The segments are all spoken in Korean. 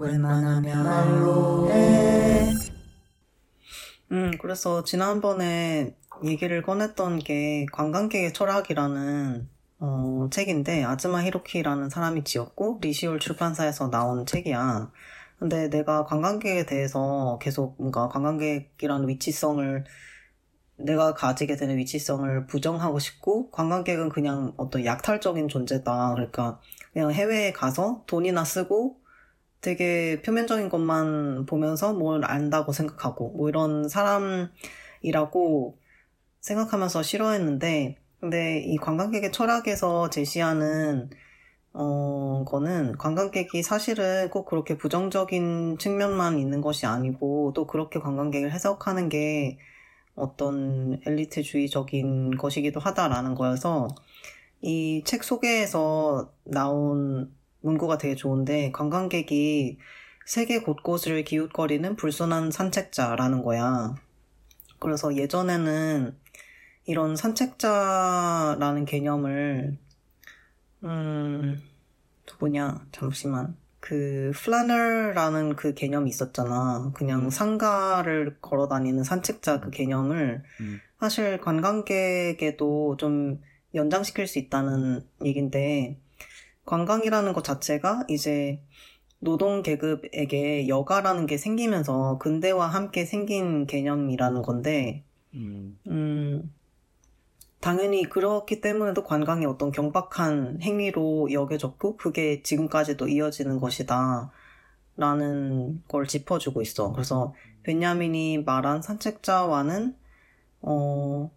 웬만하면 말로 해. 음, 그래서 지난번에 얘기를 꺼냈던 게 관광객의 철학이라는 어, 책인데 아즈마 히로키라는 사람이 지었고 리시올 출판사에서 나온 책이야. 근데 내가 관광객에 대해서 계속 뭔가 관광객이라는 위치성을 내가 가지게 되는 위치성을 부정하고 싶고 관광객은 그냥 어떤 약탈적인 존재다. 그러니까 그냥 해외에 가서 돈이나 쓰고 되게 표면적인 것만 보면서 뭘 안다고 생각하고 뭐 이런 사람이라고 생각하면서 싫어했는데 근데 이 관광객의 철학에서 제시하는 어, 거는 관광객이 사실은 꼭 그렇게 부정적인 측면만 있는 것이 아니고 또 그렇게 관광객을 해석하는 게 어떤 엘리트주의적인 것이기도 하다라는 거여서 이 책 소개에서 나온 문구가 되게 좋은데 관광객이 세계 곳곳을 기웃거리는 불순한 산책자라는 거야. 그래서 예전에는 이런 산책자라는 개념을 음 누구냐 잠시만 그 플라너라는 그 개념이 있었잖아 그냥 음. 상가를 걸어 다니는 산책자 그 개념을 음. 사실 관광객에도 좀 연장시킬 수 있다는 얘긴데 관광이라는 것 자체가 이제 노동 계급에게 여가라는 게 생기면서 근대와 함께 생긴 개념이라는 건데 음. 음, 당연히 그렇기 때문에도 관광이 어떤 경박한 행위로 여겨졌고, 그게 지금까지도 이어지는 것이다. 라는 걸 짚어주고 있어. 그래서, 베냐민이 말한 산책자와는, 어,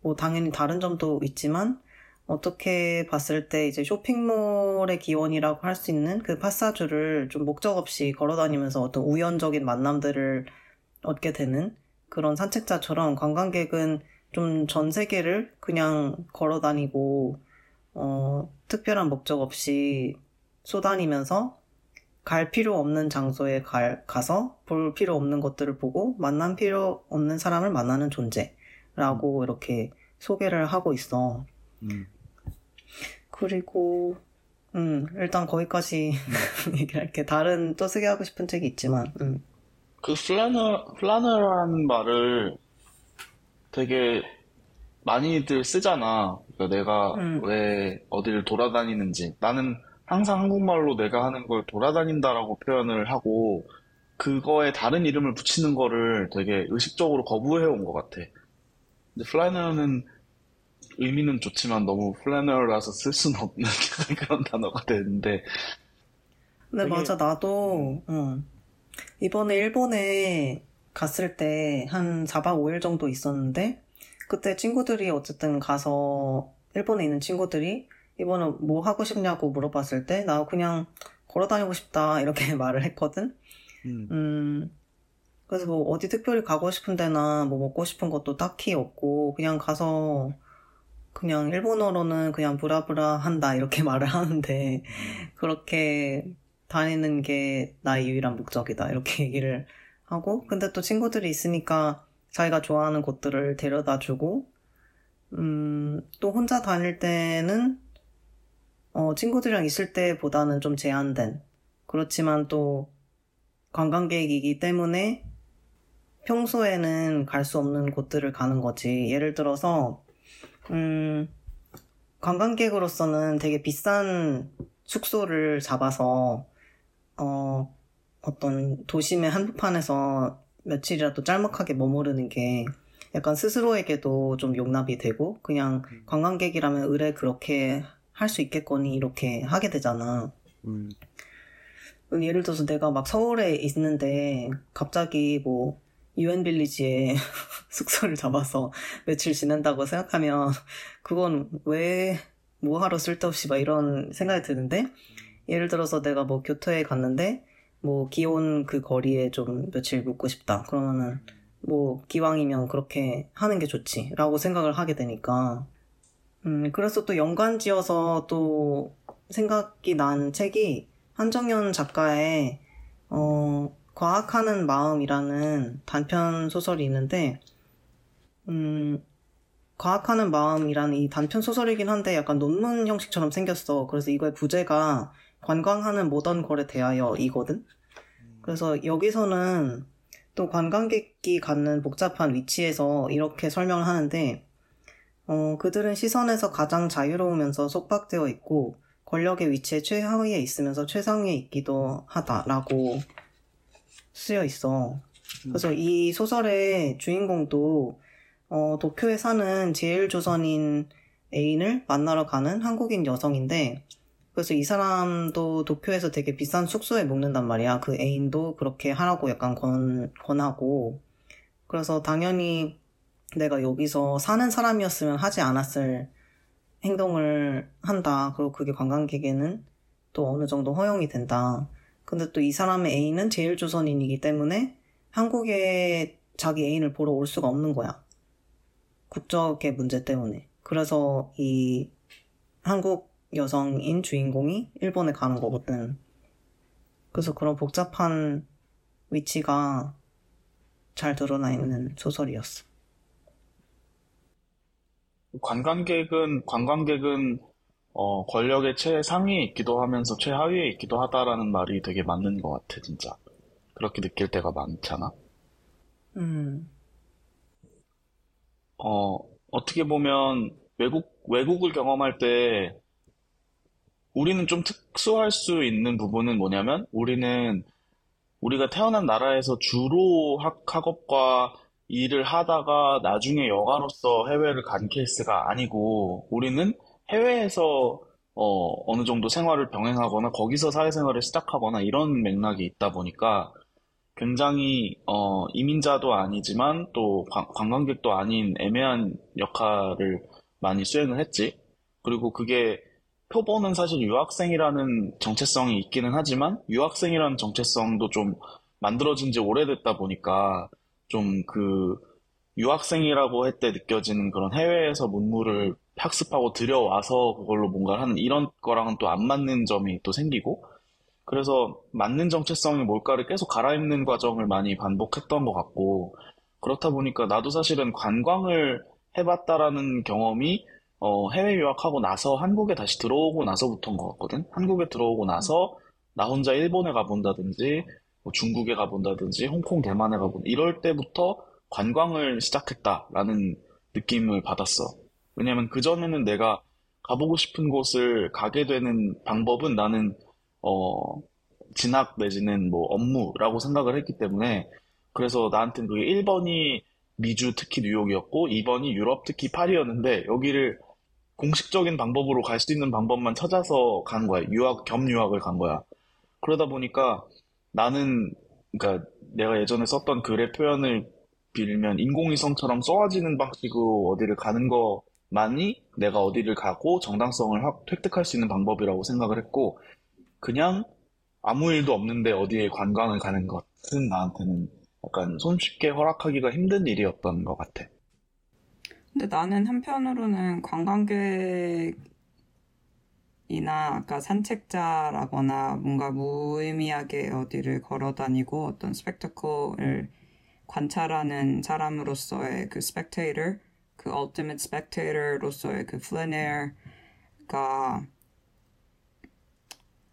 뭐, 당연히 다른 점도 있지만, 어떻게 봤을 때 이제 쇼핑몰의 기원이라고 할 수 있는 그 파사주를 좀 목적 없이 걸어 다니면서 어떤 우연적인 만남들을 얻게 되는 그런 산책자처럼 관광객은 좀 전 세계를 그냥 걸어 다니고, 어, 특별한 목적 없이 쏘다니면서 갈 필요 없는 장소에 갈- 가서 볼 필요 없는 것들을 보고 만난 필요 없는 사람을 만나는 존재라고 이렇게 소개를 하고 있어. 음. 그리고, 음, 일단 거기까지 얘기를 할게. 다른 또 소개하고 싶은 책이 있지만, 음. 그 플래너, 플래너라는 말을 되게 많이들 쓰잖아. 그러니까 내가 음. 왜 어디를 돌아다니는지. 나는 항상 한국말로 내가 하는 걸 돌아다닌다라고 표현을 하고, 그거에 다른 이름을 붙이는 거를 되게 의식적으로 거부해온 것 같아. 근데 플래너는 의미는 좋지만 너무 플래너라서 쓸 수는 없는 그런 단어가 되는데, 근데 되게- 맞아, 나도, 응. 이번에 일본에 갔을 때 한 4박 5일 정도 있었는데, 그때 친구들이 어쨌든 가서, 일본에 있는 친구들이 이번에 뭐 하고 싶냐고 물어봤을 때, 나 그냥 걸어 다니고 싶다, 이렇게 말을 했거든? 음, 음, 그래서 뭐 어디 특별히 가고 싶은 데나 뭐 먹고 싶은 것도 딱히 없고, 그냥 가서, 그냥 일본어로는 그냥 브라브라 한다, 이렇게 말을 하는데, 그렇게 다니는 게 나의 유일한 목적이다. 이렇게 얘기를 하고, 근데 또 친구들이 있으니까 자기가 좋아하는 곳들을 데려다 주고, 음, 또 혼자 다닐 때는, 어, 친구들이랑 있을 때보다는 좀 제한된, 그렇지만 또 관광객이기 때문에 평소에는 갈 수 없는 곳들을 가는 거지. 예를 들어서, 음, 관광객으로서는 되게 비싼 숙소를 잡아서, 어, 어떤 도심의 한복판에서 며칠이라도 짤막하게 머무르는 게 약간 스스로에게도 좀 용납이 되고, 그냥 관광객이라면 의뢰 그렇게 할 수 있겠거니 이렇게 하게 되잖아. 음, 예를 들어서 내가 막 서울에 있는데 갑자기 뭐 유엔 빌리지에 숙소를 잡아서 며칠 지낸다고 생각하면 그건 왜 뭐하러 쓸데없이 막 이런 생각이 드는데 예를 들어서 내가 뭐 교토에 갔는데 뭐 기온 그 거리에 좀 며칠 묵고 싶다. 그러면은 뭐 기왕이면 그렇게 하는 게 좋지라고 생각을 하게 되니까. 음 그래서 또 연관 지어서 또 생각이 난 책이 한정연 작가의 어, 과학하는 마음이라는 단편 소설이 있는데, 음, 과학하는 마음이라는 이 단편 소설이긴 한데 약간 논문 형식처럼 생겼어. 그래서 이거의 부제가 관광하는 모던 걸에 대하여 이거든. 그래서 여기서는 또 관광객이 갖는 복잡한 위치에서 이렇게 설명을 하는데, 어, 그들은 시선에서 가장 자유로우면서 속박되어 있고, 권력의 위치에 최하위에 있으면서 최상위에 있기도 하다라고 쓰여 있어. 그래서 이 소설의 주인공도 어, 도쿄에 사는 제일 조선인 애인을 만나러 가는 한국인 여성인데 그래서 이 사람도 도쿄에서 되게 비싼 숙소에 묵는단 말이야. 그 애인도 그렇게 하라고 약간 권, 권하고 그래서 당연히 내가 여기서 사는 사람이었으면 하지 않았을 행동을 한다. 그리고 그게 관광객에는 또 어느 정도 허용이 된다. 근데 또 이 사람의 애인은 제일 조선인이기 때문에 한국에 자기 애인을 보러 올 수가 없는 거야. 국적의 문제 때문에. 그래서 이 한국 여성인 주인공이 일본에 가는 거거든. 그래서 그런 복잡한 위치가 잘 드러나 있는 소설이었어. 관광객은 관광객은 어, 권력의 최상위에 있기도 하면서 최하위에 있기도 하다라는 말이 되게 맞는 것 같아, 진짜. 그렇게 느낄 때가 많잖아. 음, 어, 어떻게 보면 외국, 외국을 경험할 때 우리는 좀 특수할 수 있는 부분은 뭐냐면 우리는 우리가 태어난 나라에서 주로 학, 학업과 일을 하다가 나중에 여가로서 해외를 간 케이스가 아니고 우리는 해외에서 어, 어느 정도 생활을 병행하거나 거기서 사회생활을 시작하거나 이런 맥락이 있다 보니까 굉장히 어, 이민자도 아니지만 또 관, 관광객도 아닌 애매한 역할을 많이 수행을 했지. 그리고 그게 표본은 사실 유학생이라는 정체성이 있기는 하지만 유학생이라는 정체성도 좀 만들어진 지 오래됐다 보니까 좀 그 유학생이라고 할 때 느껴지는 그런 해외에서 문물을 학습하고 들여와서 그걸로 뭔가를 하는 이런 거랑은 또 안 맞는 점이 또 생기고 그래서 맞는 정체성이 뭘까를 계속 갈아입는 과정을 많이 반복했던 것 같고 그렇다 보니까 나도 사실은 관광을 해봤다라는 경험이 어, 해외 유학하고 나서 한국에 다시 들어오고 나서부터인 것 같거든. 한국에 들어오고 나서 나 혼자 일본에 가본다든지 뭐 중국에 가본다든지 홍콩 대만에 가본 이럴 때부터 관광을 시작했다라는 느낌을 받았어. 왜냐면 그전에는 내가 가보고 싶은 곳을 가게 되는 방법은 나는 어, 진학 내지는 뭐 업무라고 생각을 했기 때문에 그래서 나한테는 그게 1번이 미주 특히 뉴욕이었고 2번이 유럽 특히 파리였는데 여기를 공식적인 방법으로 갈 수 있는 방법만 찾아서 간 거야. 유학 겸 유학을 간 거야. 그러다 보니까 나는 그러니까 내가 예전에 썼던 글의 표현을 빌면 인공위성처럼 쏘아지는 방식으로 어디를 가는 것 만이 내가 어디를 가고 정당성을 확 획득할 수 있는 방법이라고 생각을 했고 그냥 아무 일도 없는데 어디에 관광을 가는 것은 나한테는 약간 손쉽게 허락하기가 힘든 일이었던 것 같아. 근데 나는 한편으로는 관광객이나 아까 산책자라거나 뭔가 무의미하게 어디를 걸어 다니고 어떤 스펙터클을 관찰하는 사람으로서의 그 스펙테이터, 그 ultimate spectator로서의 그 플래너가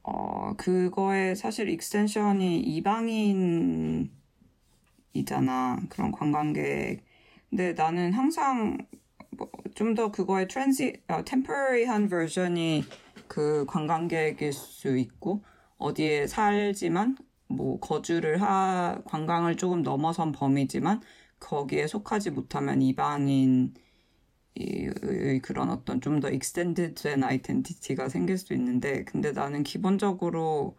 어, 그거에 사실 extension이 이방인이잖아. 그런 관광객. 근데 나는 항상 뭐 좀 더 그거의 transi, 어, temporary한 버전이 그 관광객일 수 있고, 어디에 살지만, 뭐, 거주를 하, 관광을 조금 넘어선 범위지만, 거기에 속하지 못하면 이방인, 이 그런 어떤 좀 더 extended된 identity가 생길 수 있는데 근데 나는 기본적으로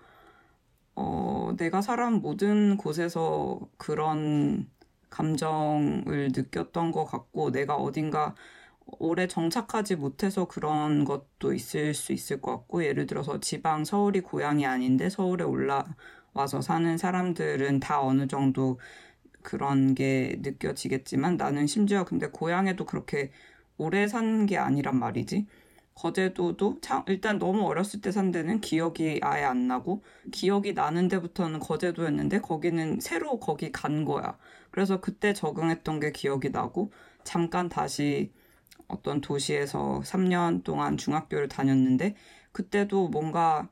어 내가 살아온 모든 곳에서 그런 감정을 느꼈던 것 같고 내가 어딘가 오래 정착하지 못해서 그런 것도 있을 수 있을 것 같고 예를 들어서 지방 서울이 고향이 아닌데 서울에 올라와서 사는 사람들은 다 어느 정도 그런 게 느껴지겠지만 나는 심지어 근데 고향에도 그렇게 오래 산 게 아니란 말이지. 거제도도 참 일단 너무 어렸을 때 산 데는 기억이 아예 안 나고 기억이 나는 데부터는 거제도였는데 거기는 새로 거기 간 거야. 그래서 그때 적응했던 게 기억이 나고 잠깐 다시 어떤 도시에서 3년 동안 중학교를 다녔는데 그때도 뭔가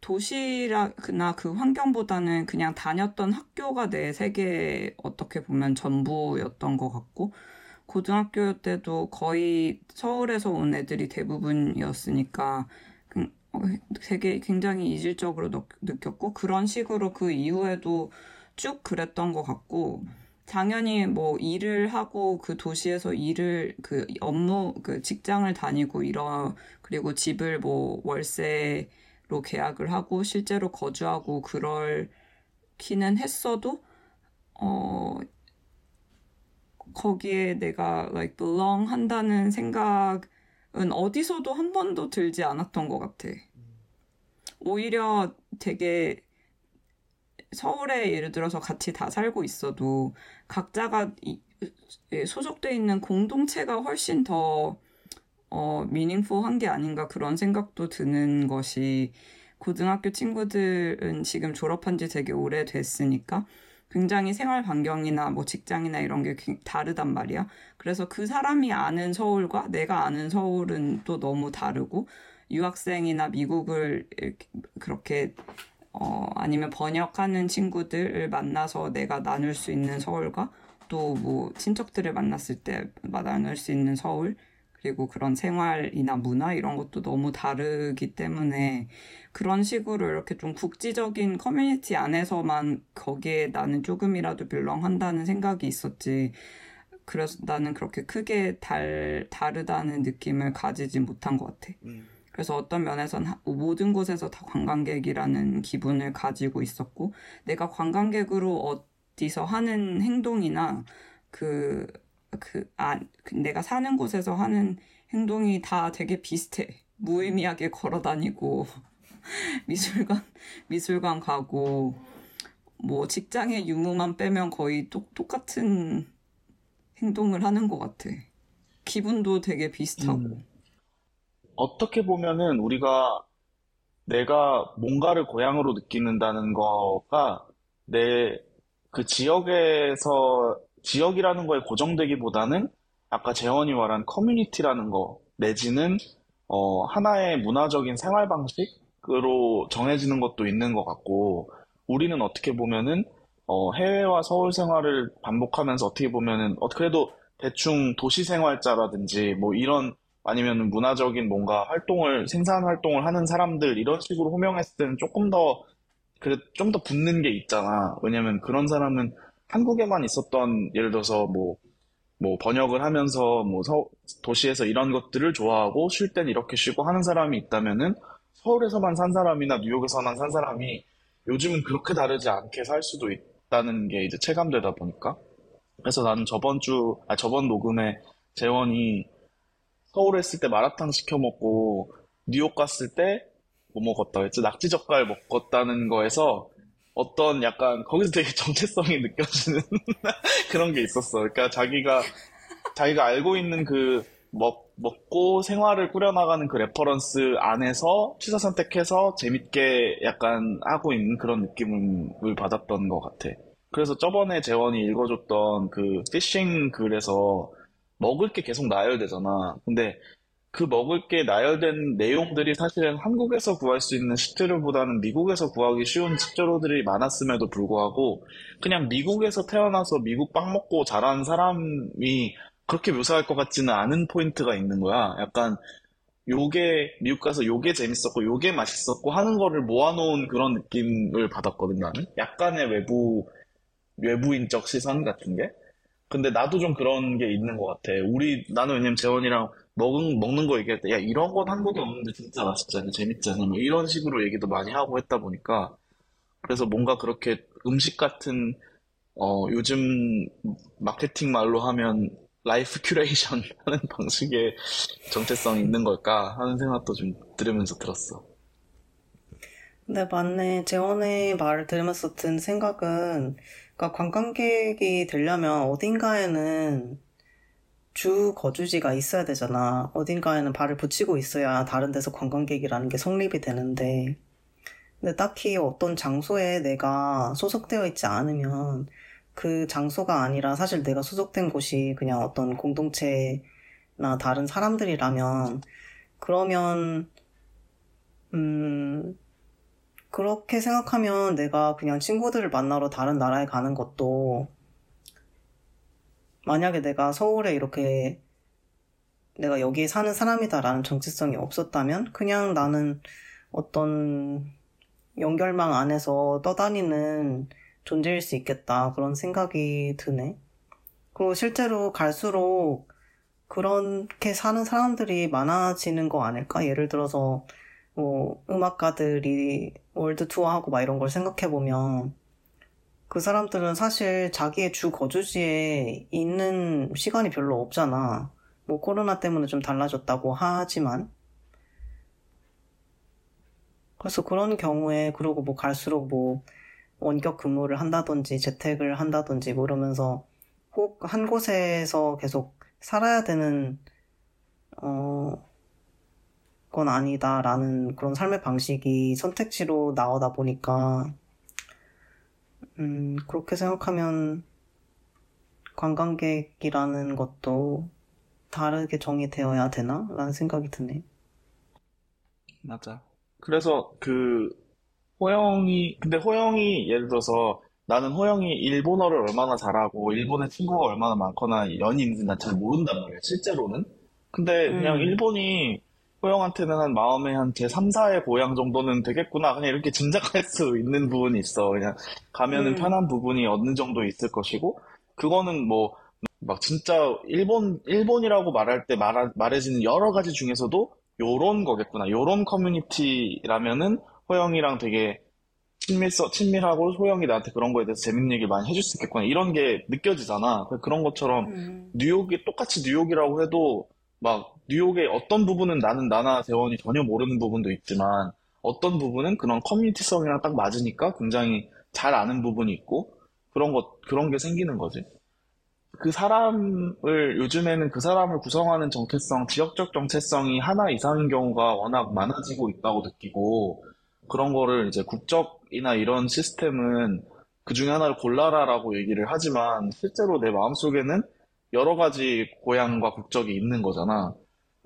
도시나 그 환경보다는 그냥 다녔던 학교가 내 세계 어떻게 보면 전부였던 것 같고 고등학교 때도 거의 서울에서 온 애들이 대부분이었으니까 그, 어, 되게 굉장히 이질적으로 느꼈고 그런 식으로 그 이후에도 쭉 그랬던 것 같고 당연히 뭐 일을 하고 그 도시에서 일을 그 업무 그 직장을 다니고 이런 그리고 집을 뭐 월세 로 계약을 하고 실제로 거주하고 그럴 키는 했어도 어 거기에 내가 like belong 한다는 생각은 어디서도 한 번도 들지 않았던 것 같아. 오히려 되게 서울에 예를 들어서 같이 다 살고 있어도 각자가 예, 소속돼 있는 공동체가 훨씬 더 어, 미닝풀한 게 아닌가 그런 생각도 드는 것이 고등학교 친구들은 지금 졸업한 지 되게 오래 됐으니까 굉장히 생활 반경이나 뭐 직장이나 이런 게 다르단 말이야. 그래서 그 사람이 아는 서울과 내가 아는 서울은 또 너무 다르고 유학생이나 미국을 그렇게 어, 아니면 번역하는 친구들을 만나서 내가 나눌 수 있는 서울과 또 뭐 친척들을 만났을 때 나눌 수 있는 서울 그리고 그런 생활이나 문화 이런 것도 너무 다르기 때문에 그런 식으로 이렇게 좀 국지적인 커뮤니티 안에서만 거기에 나는 조금이라도 빌렁한다는 생각이 있었지. 그래서 나는 그렇게 크게 달, 다르다는 느낌을 가지지 못한 것 같아. 음. 그래서 어떤 면에선 모든 곳에서 다 관광객이라는 기분을 가지고 있었고, 내가 관광객으로 어디서 하는 행동이나 그, 그, 아, 그 내가 사는 곳에서 하는 행동이 다 되게 비슷해. 무의미하게 걸어 다니고, 미술관, 미술관 가고, 뭐 직장의 유무만 빼면 거의 똑, 똑같은 행동을 하는 것 같아. 기분도 되게 비슷하고. 음. 어떻게 보면은 우리가 내가 뭔가를 고향으로 느끼는다는 거가 내 그 지역에서 지역이라는 거에 고정되기보다는 아까 재원이 말한 커뮤니티라는 거 내지는 어, 하나의 문화적인 생활 방식으로 정해지는 것도 있는 것 같고 우리는 어떻게 보면은 어, 해외와 서울 생활을 반복하면서 어떻게 보면은 어, 그래도 대충 도시 생활자라든지 뭐 이런 아니면 문화적인 뭔가 활동을, 생산 활동을 하는 사람들, 이런 식으로 호명했을 때는 조금 더, 그래, 좀 더 붙는 게 있잖아. 왜냐면 그런 사람은 한국에만 있었던, 예를 들어서 뭐, 뭐 번역을 하면서 뭐 서, 도시에서 이런 것들을 좋아하고 쉴 땐 이렇게 쉬고 하는 사람이 있다면은 서울에서만 산 사람이나 뉴욕에서만 산 사람이 요즘은 그렇게 다르지 않게 살 수도 있다는 게 이제 체감되다 보니까. 그래서 나는 저번 주, 아, 저번 녹음에 재원이 서울에 있을 때 마라탕 시켜 먹고 뉴욕 갔을 때 뭐 먹었다 했지 낙지 젓갈 먹었다는 거에서 어떤 약간 거기서 되게 정체성이 느껴지는 그런 게 있었어. 그러니까 자기가 자기가 알고 있는 그 먹, 먹고 생활을 꾸려나가는 그 reference 안에서 취사 선택해서 재밌게 약간 하고 있는 그런 느낌을 받았던 것 같아. 그래서 저번에 재원이 읽어줬던 그 피싱 글에서 먹을 게 계속 나열되잖아. 근데 그 먹을 게 나열된 내용들이 사실은 한국에서 구할 수 있는 식재료보다는 미국에서 구하기 쉬운 식재료들이 많았음에도 불구하고 그냥 미국에서 태어나서 미국 빵 먹고 자란 사람이 그렇게 묘사할 것 같지는 않은 포인트가 있는 거야. 약간 요게 미국 가서 요게 재밌었고 요게 맛있었고 하는 거를 모아놓은 그런 느낌을 받았거든 나는. 약간의 외부 외부인적 시선 같은 게. 근데 나도 좀 그런 게 있는 것 같아. 우리, 나는 왜냐면 재원이랑 먹은, 먹는 거 얘기할 때, 야, 이런 건 한국에 없는데 진짜 맛있잖아, 재밌잖아. 뭐 이런 식으로 얘기도 많이 하고 했다 보니까. 그래서 뭔가 그렇게 음식 같은, 어, 요즘 마케팅 말로 하면 life curation 하는 방식의 정체성이 있는 걸까 하는 생각도 좀 들으면서 들었어. 네, 맞네. 재원의 말을 들으면서 든 생각은, 그러니까 관광객이 되려면 어딘가에는 주 거주지가 있어야 되잖아. 어딘가에는 발을 붙이고 있어야 다른 데서 관광객이라는 게 성립이 되는데. 근데 딱히 어떤 장소에 내가 소속되어 있지 않으면 그 장소가 아니라 사실 내가 소속된 곳이 그냥 어떤 공동체나 다른 사람들이라면 그러면 음 그렇게 생각하면 내가 그냥 친구들을 만나러 다른 나라에 가는 것도 만약에 내가 서울에 이렇게 내가 여기에 사는 사람이다라는 정체성이 없었다면 그냥 나는 어떤 연결망 안에서 떠다니는 존재일 수 있겠다 그런 생각이 드네. 그리고 실제로 갈수록 그렇게 사는 사람들이 많아지는 거 아닐까? 예를 들어서 뭐 음악가들이 월드 투어하고 막 이런 걸 생각해 보면 그 사람들은 사실 자기의 주 거주지에 있는 시간이 별로 없잖아. 뭐 코로나 때문에 좀 달라졌다고 하지만 그래서 그런 경우에 그러고 뭐 갈수록 뭐 원격 근무를 한다든지 재택을 한다든지 뭐 이러면서 꼭 한 곳에서 계속 살아야 되는 어, 건 아니다라는 그런 삶의 방식이 선택지로 나오다 보니까, 음, 그렇게 생각하면 관광객이라는 것도 다르게 정의되어야 되나? 라는 생각이 드네. 맞아. 그래서 그 호영이 근데 호영이 예를 들어서 나는 호영이 일본어를 얼마나 잘하고 일본의 친구가 얼마나 많거나 연인인지 난 잘 모른단 말이야 실제로는 근데 그냥 음. 일본이 호영한테는 한 마음의 한제 3, 4의 고향 정도는 되겠구나 그냥 이렇게 짐작할 수 있는 부분이 있어 그냥 가면은 음. 편한 부분이 어느 정도 있을 것이고 그거는 뭐 막 진짜 일본 일본이라고 말할 때 말하, 말해지는 여러 가지 중에서도 요런 거겠구나 요런 커뮤니티라면은 호영이랑 되게 친밀서, 친밀하고 소영이 나한테 그런 거에 대해서 재밌는 얘기를 많이 해줄 수 있겠구나. 이런 게 느껴지잖아. 그런 것처럼 음. 뉴욕이 똑같이 뉴욕이라고 해도 막 뉴욕의 어떤 부분은 나는 나나 재원이 전혀 모르는 부분도 있지만 어떤 부분은 그런 커뮤니티성이랑 딱 맞으니까 굉장히 잘 아는 부분이 있고 그런 것, 그런 게 생기는 거지. 그 사람을, 요즘에는 그 사람을 구성하는 정체성, 지역적 정체성이 하나 이상인 경우가 워낙 많아지고 있다고 느끼고 그런 거를 이제 국적이나 이런 시스템은 그 중에 하나를 골라라라고 얘기를 하지만 실제로 내 마음속에는 여러 가지 고향과 국적이 있는 거잖아.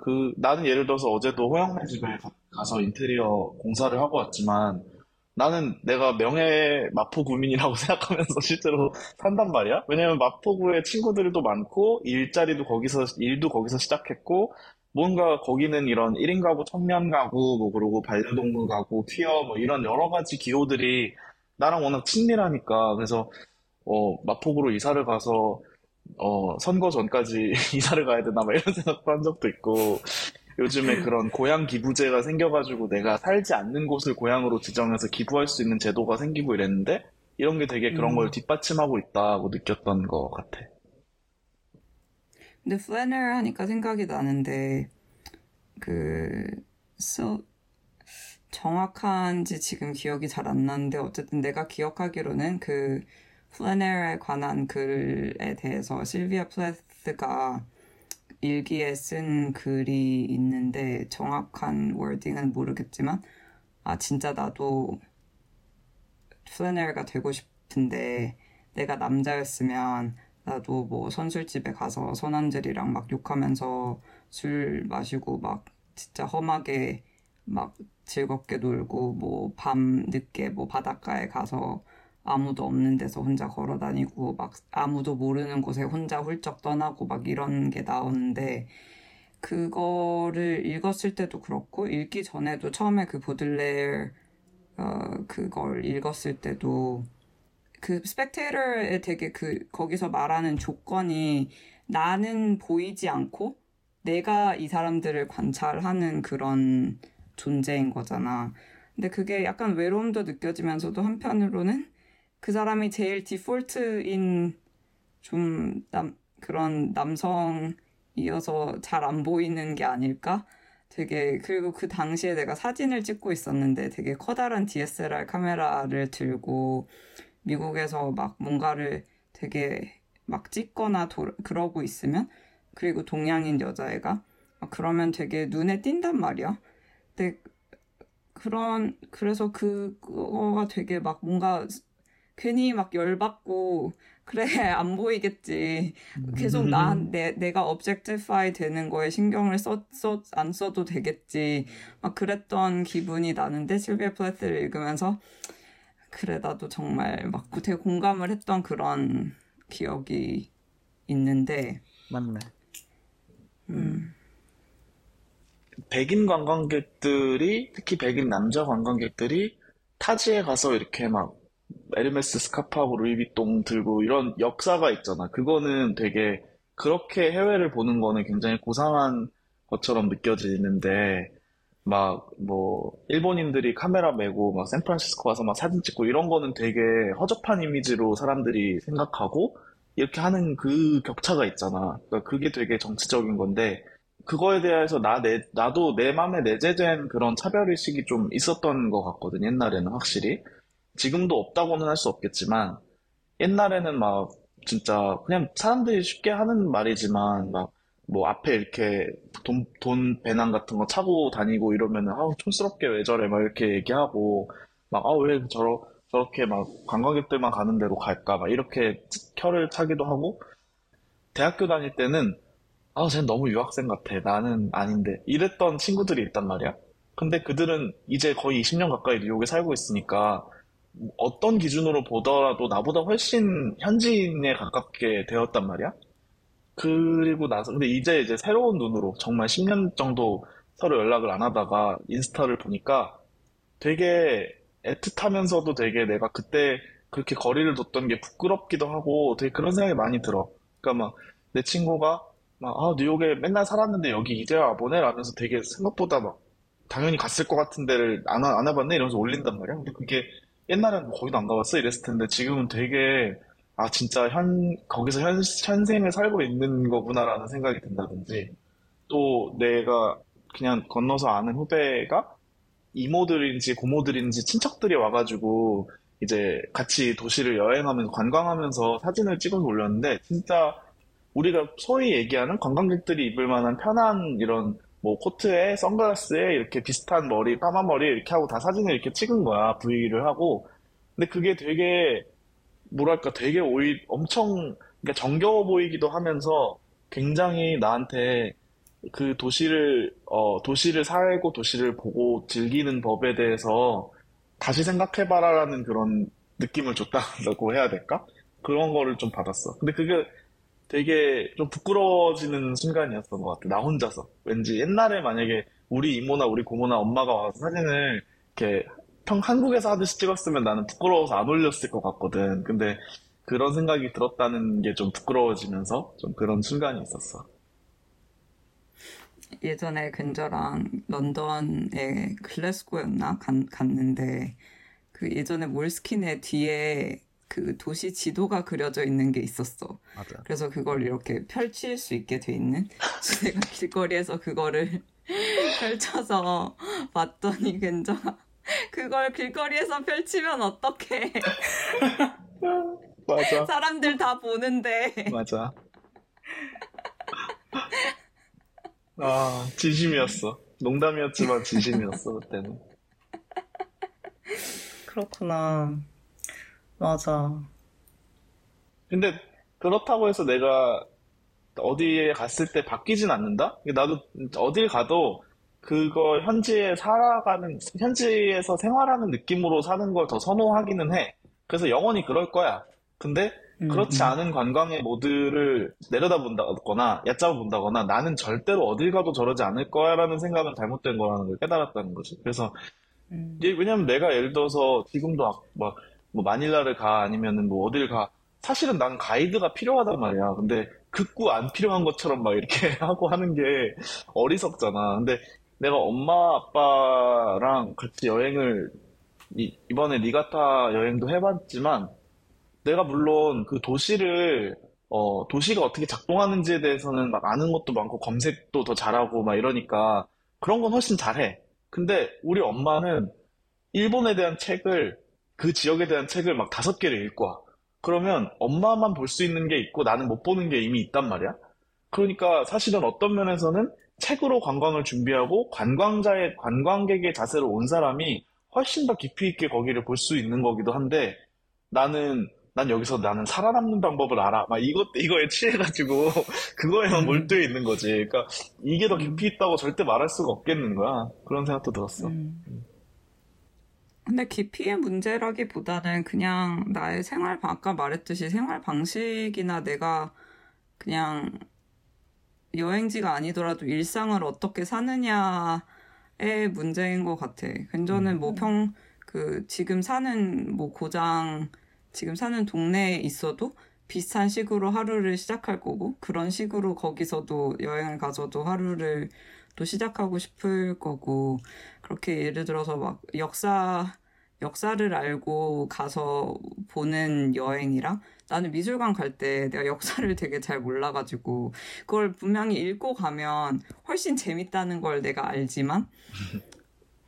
그 나는 예를 들어서 어제도 호영네 집에 가- 가서 인테리어 공사를 하고 왔지만 나는 내가 명예 마포구민이라고 생각하면서 실제로 산단 말이야. 왜냐면 마포구에 친구들도 많고 일자리도 거기서 일도 거기서 시작했고 뭔가 거기는 이런 1인 가구, 청년 가구, 뭐 그리고 반려동물 가구, 퀴어 뭐 이런 여러 가지 기호들이 나랑 워낙 친밀하니까 그래서 어 마포구로 이사를 가서 어 선거 전까지 이사를 가야 되나 막 이런 생각도 한 적도 있고 요즘에 그런 고향 기부제가 생겨가지고 내가 살지 않는 곳을 고향으로 지정해서 기부할 수 있는 제도가 생기고 이랬는데 이런 게 되게 그런 음. 걸 뒷받침하고 있다고 느꼈던 것 같아. 근데 플래너 하니까 생각이 나는데 그 소, 정확한지 지금 기억이 잘 안 나는데 어쨌든 내가 기억하기로는 그 플래너에 관한 글에 대해서 실비아 플래스가 일기에 쓴 글이 있는데 정확한 워딩은 모르겠지만 아 진짜 나도 플래너가 되고 싶은데 내가 남자였으면 나도 뭐 선술집에 가서 선원들이랑 막 욕하면서 술 마시고 막 진짜 험하게 막 즐겁게 놀고 뭐 밤 늦게 뭐 바닷가에 가서 아무도 없는 데서 혼자 걸어 다니고 막 아무도 모르는 곳에 혼자 훌쩍 떠나고 막 이런 게 나오는데 그거를 읽었을 때도 그렇고 읽기 전에도 처음에 그 보들레어 어 그걸 읽었을 때도 그 스펙테이터에 되게 그 거기서 말하는 조건이 나는 보이지 않고 내가 이 사람들을 관찰하는 그런 존재인 거잖아. 근데 그게 약간 외로움도 느껴지면서도 한편으로는 그 사람이 제일 디폴트인 좀 남, 그런 남성이어서 잘 안 보이는 게 아닐까? 되게 그리고 그 당시에 내가 사진을 찍고 있었는데 되게 커다란 DSLR 카메라를 들고 미국에서 막 뭔가를 되게 막 찍거나 도, 그러고 있으면 그리고 동양인 여자애가 그러면 되게 눈에 띈단 말이야. 근데 그런 그래서 그거가 되게 막 뭔가 괜히 막 열받고 그래 안 보이겠지. 계속 나 내, 내가 objectify 되는 거에 신경을 써, 써, 안 써도 되겠지. 막 그랬던 기분이 나는데 실비아 플래트를 읽으면서 그래 나도 정말 막 되게 공감을 했던 그런 기억이 있는데 맞네. 음, 백인 관광객들이, 특히 백인 남자 관광객들이 타지에 가서 이렇게 막 에르메스 스카프하고 루이비통 들고 이런 역사가 있잖아. 그거는 되게 그렇게 해외를 보는 거는 굉장히 고상한 것처럼 느껴지는데 막 뭐 일본인들이 카메라 메고 막 샌프란시스코 가서 막 사진 찍고 이런 거는 되게 허접한 이미지로 사람들이 생각하고 이렇게 하는 그 격차가 있잖아. 그러니까 그게 되게 정치적인 건데 그거에 대해서 나, 내, 나도 내 맘에 내재된 그런 차별의식이 좀 있었던 것 같거든, 옛날에는 확실히. 지금도 없다고는 할 수 없겠지만, 옛날에는 막, 진짜, 그냥 사람들이 쉽게 하는 말이지만, 막, 뭐, 앞에 이렇게 돈, 돈 배낭 같은 거 차고 다니고 이러면은, 아우, 촌스럽게 왜 저래, 막 이렇게 얘기하고, 막, 아우, 왜 저러, 저렇게 막 관광객들만 가는 데로 갈까, 막 이렇게 혀를 차기도 하고, 대학교 다닐 때는, 아, 쟤는 너무 유학생 같아. 나는 아닌데. 이랬던 친구들이 있단 말이야. 근데 그들은 이제 거의 20년 가까이 뉴욕에 살고 있으니까 어떤 기준으로 보더라도 나보다 훨씬 현지인에 가깝게 되었단 말이야. 그리고 나서, 근데 이제 이제 새로운 눈으로 정말 10년 정도 서로 연락을 안 하다가 인스타를 보니까 되게 애틋하면서도 되게 내가 그때 그렇게 거리를 뒀던 게 부끄럽기도 하고 되게 그런 생각이 많이 들어. 그러니까 막 내 친구가 막, 아, 뉴욕에 맨날 살았는데 여기 이제 와보네? 라면서 되게 생각보다 막, 당연히 갔을 것 같은 데를 안, 와- 안 와봤네? 이러면서 올린단 말이야. 근데 그게 옛날엔 뭐 거기도 안 가봤어? 이랬을 텐데 지금은 되게, 아, 진짜 현, 거기서 현, 현생을 살고 있는 거구나라는 생각이 든다든지, 또 내가 그냥 건너서 아는 후배가 이모들인지 고모들인지 친척들이 와가지고, 이제 같이 도시를 여행하면서 관광하면서 사진을 찍어서 올렸는데, 진짜 우리가 소위 얘기하는 관광객들이 입을 만한 편한 이런 뭐 코트에 선글라스에 이렇게 비슷한 머리, 까만 머리 이렇게 하고 다 사진을 이렇게 찍은 거야. V를 하고. 근데 그게 되게 뭐랄까 되게 오히 엄청 그러니까 정겨워 보이기도 하면서 굉장히 나한테 그 도시를 어 도시를 살고 도시를 보고 즐기는 법에 대해서 다시 생각해봐라라는 그런 느낌을 줬다고 해야 될까? 그런 거를 좀 받았어. 근데 그게 되게 좀 부끄러워지는 순간이었던 것 같아. 나 혼자서. 왠지 옛날에 만약에 우리 이모나 우리 고모나 엄마가 와서 사진을 이렇게 평, 한국에서 하듯이 찍었으면 나는 부끄러워서 안 올렸을 것 같거든. 근데 그런 생각이 들었다는 게 좀 부끄러워지면서 좀 그런 순간이 있었어. 예전에 근저랑 런던에 글래스고였나 간- 갔는데 그 예전에 몰스킨의 뒤에 그 도시 지도가 그려져 있는 게 있었어. 맞아. 그래서 그걸 이렇게 펼칠 수 있게 돼 있는. 그래서 내가 길거리에서 그거를 펼쳐서 봤더니 괜찮아. 그걸 길거리에서 펼치면 어떡해. 맞아. 사람들 다 보는데. 맞아. 아, 진심이었어. 농담이었지만 진심이었어, 그때는. 그렇구나. 맞아. 근데 그렇다고 해서 내가 어디에 갔을 때 바뀌진 않는다? 나도 어딜 가도 그거 현지에 살아가는, 현지에서 생활하는 느낌으로 사는 걸 더 선호하기는 해. 그래서 영원히 그럴 거야. 근데 음, 그렇지 음. 않은 관광의 모드를 내려다본다거나 얕잡아본다거나 나는 절대로 어딜 가도 저러지 않을 거야라는 생각은 잘못된 거라는 걸 깨달았다는 거지. 그래서 음. 왜냐면 내가 예를 들어서 지금도 막, 막, 뭐 마닐라를 가 아니면은 뭐 어딜 가 사실은 난 가이드가 필요하단 말이야. 근데 극구 안 필요한 것처럼 막 이렇게 하고 하는 게 어리석잖아. 근데 내가 엄마 아빠랑 같이 여행을 이, 이번에 니가타 여행도 해봤지만 내가 물론 그 도시를 어 도시가 어떻게 작동하는지에 대해서는 막 아는 것도 많고 검색도 더 잘하고 막 이러니까 그런 건 훨씬 잘해. 근데 우리 엄마는 일본에 대한 책을 그 지역에 대한 책을 막 다섯 개를 읽고 와. 그러면 엄마만 볼 수 있는 게 있고 나는 못 보는 게 이미 있단 말이야. 그러니까 사실은 어떤 면에서는 책으로 관광을 준비하고 관광자의 관광객의 자세로 온 사람이 훨씬 더 깊이 있게 거기를 볼 수 있는 거기도 한데 나는 난 여기서 나는 살아남는 방법을 알아. 막 이것, 이거에 취해가지고, 그거에만 음. 몰두해 있는 거지. 그러니까, 이게 더 깊이 있다고 절대 말할 수가 없겠는 거야. 그런 생각도 들었어. 음. 근데 깊이의 문제라기보다는 그냥 나의 생활, 방- 아까 말했듯이 생활 방식이나 내가 그냥 여행지가 아니더라도 일상을 어떻게 사느냐의 문제인 것 같아. 근저는 뭐 평, 그, 지금 사는 뭐 고장, 지금 사는 동네에 있어도 비슷한 식으로 하루를 시작할 거고, 그런 식으로 거기서도 여행을 가서도 하루를 또 시작하고 싶을 거고, 그렇게 예를 들어서 막 역사, 역사를 알고 가서 보는 여행이랑 나는 미술관 갈 때 내가 역사를 되게 잘 몰라가지고 그걸 분명히 읽고 가면 훨씬 재밌다는 걸 내가 알지만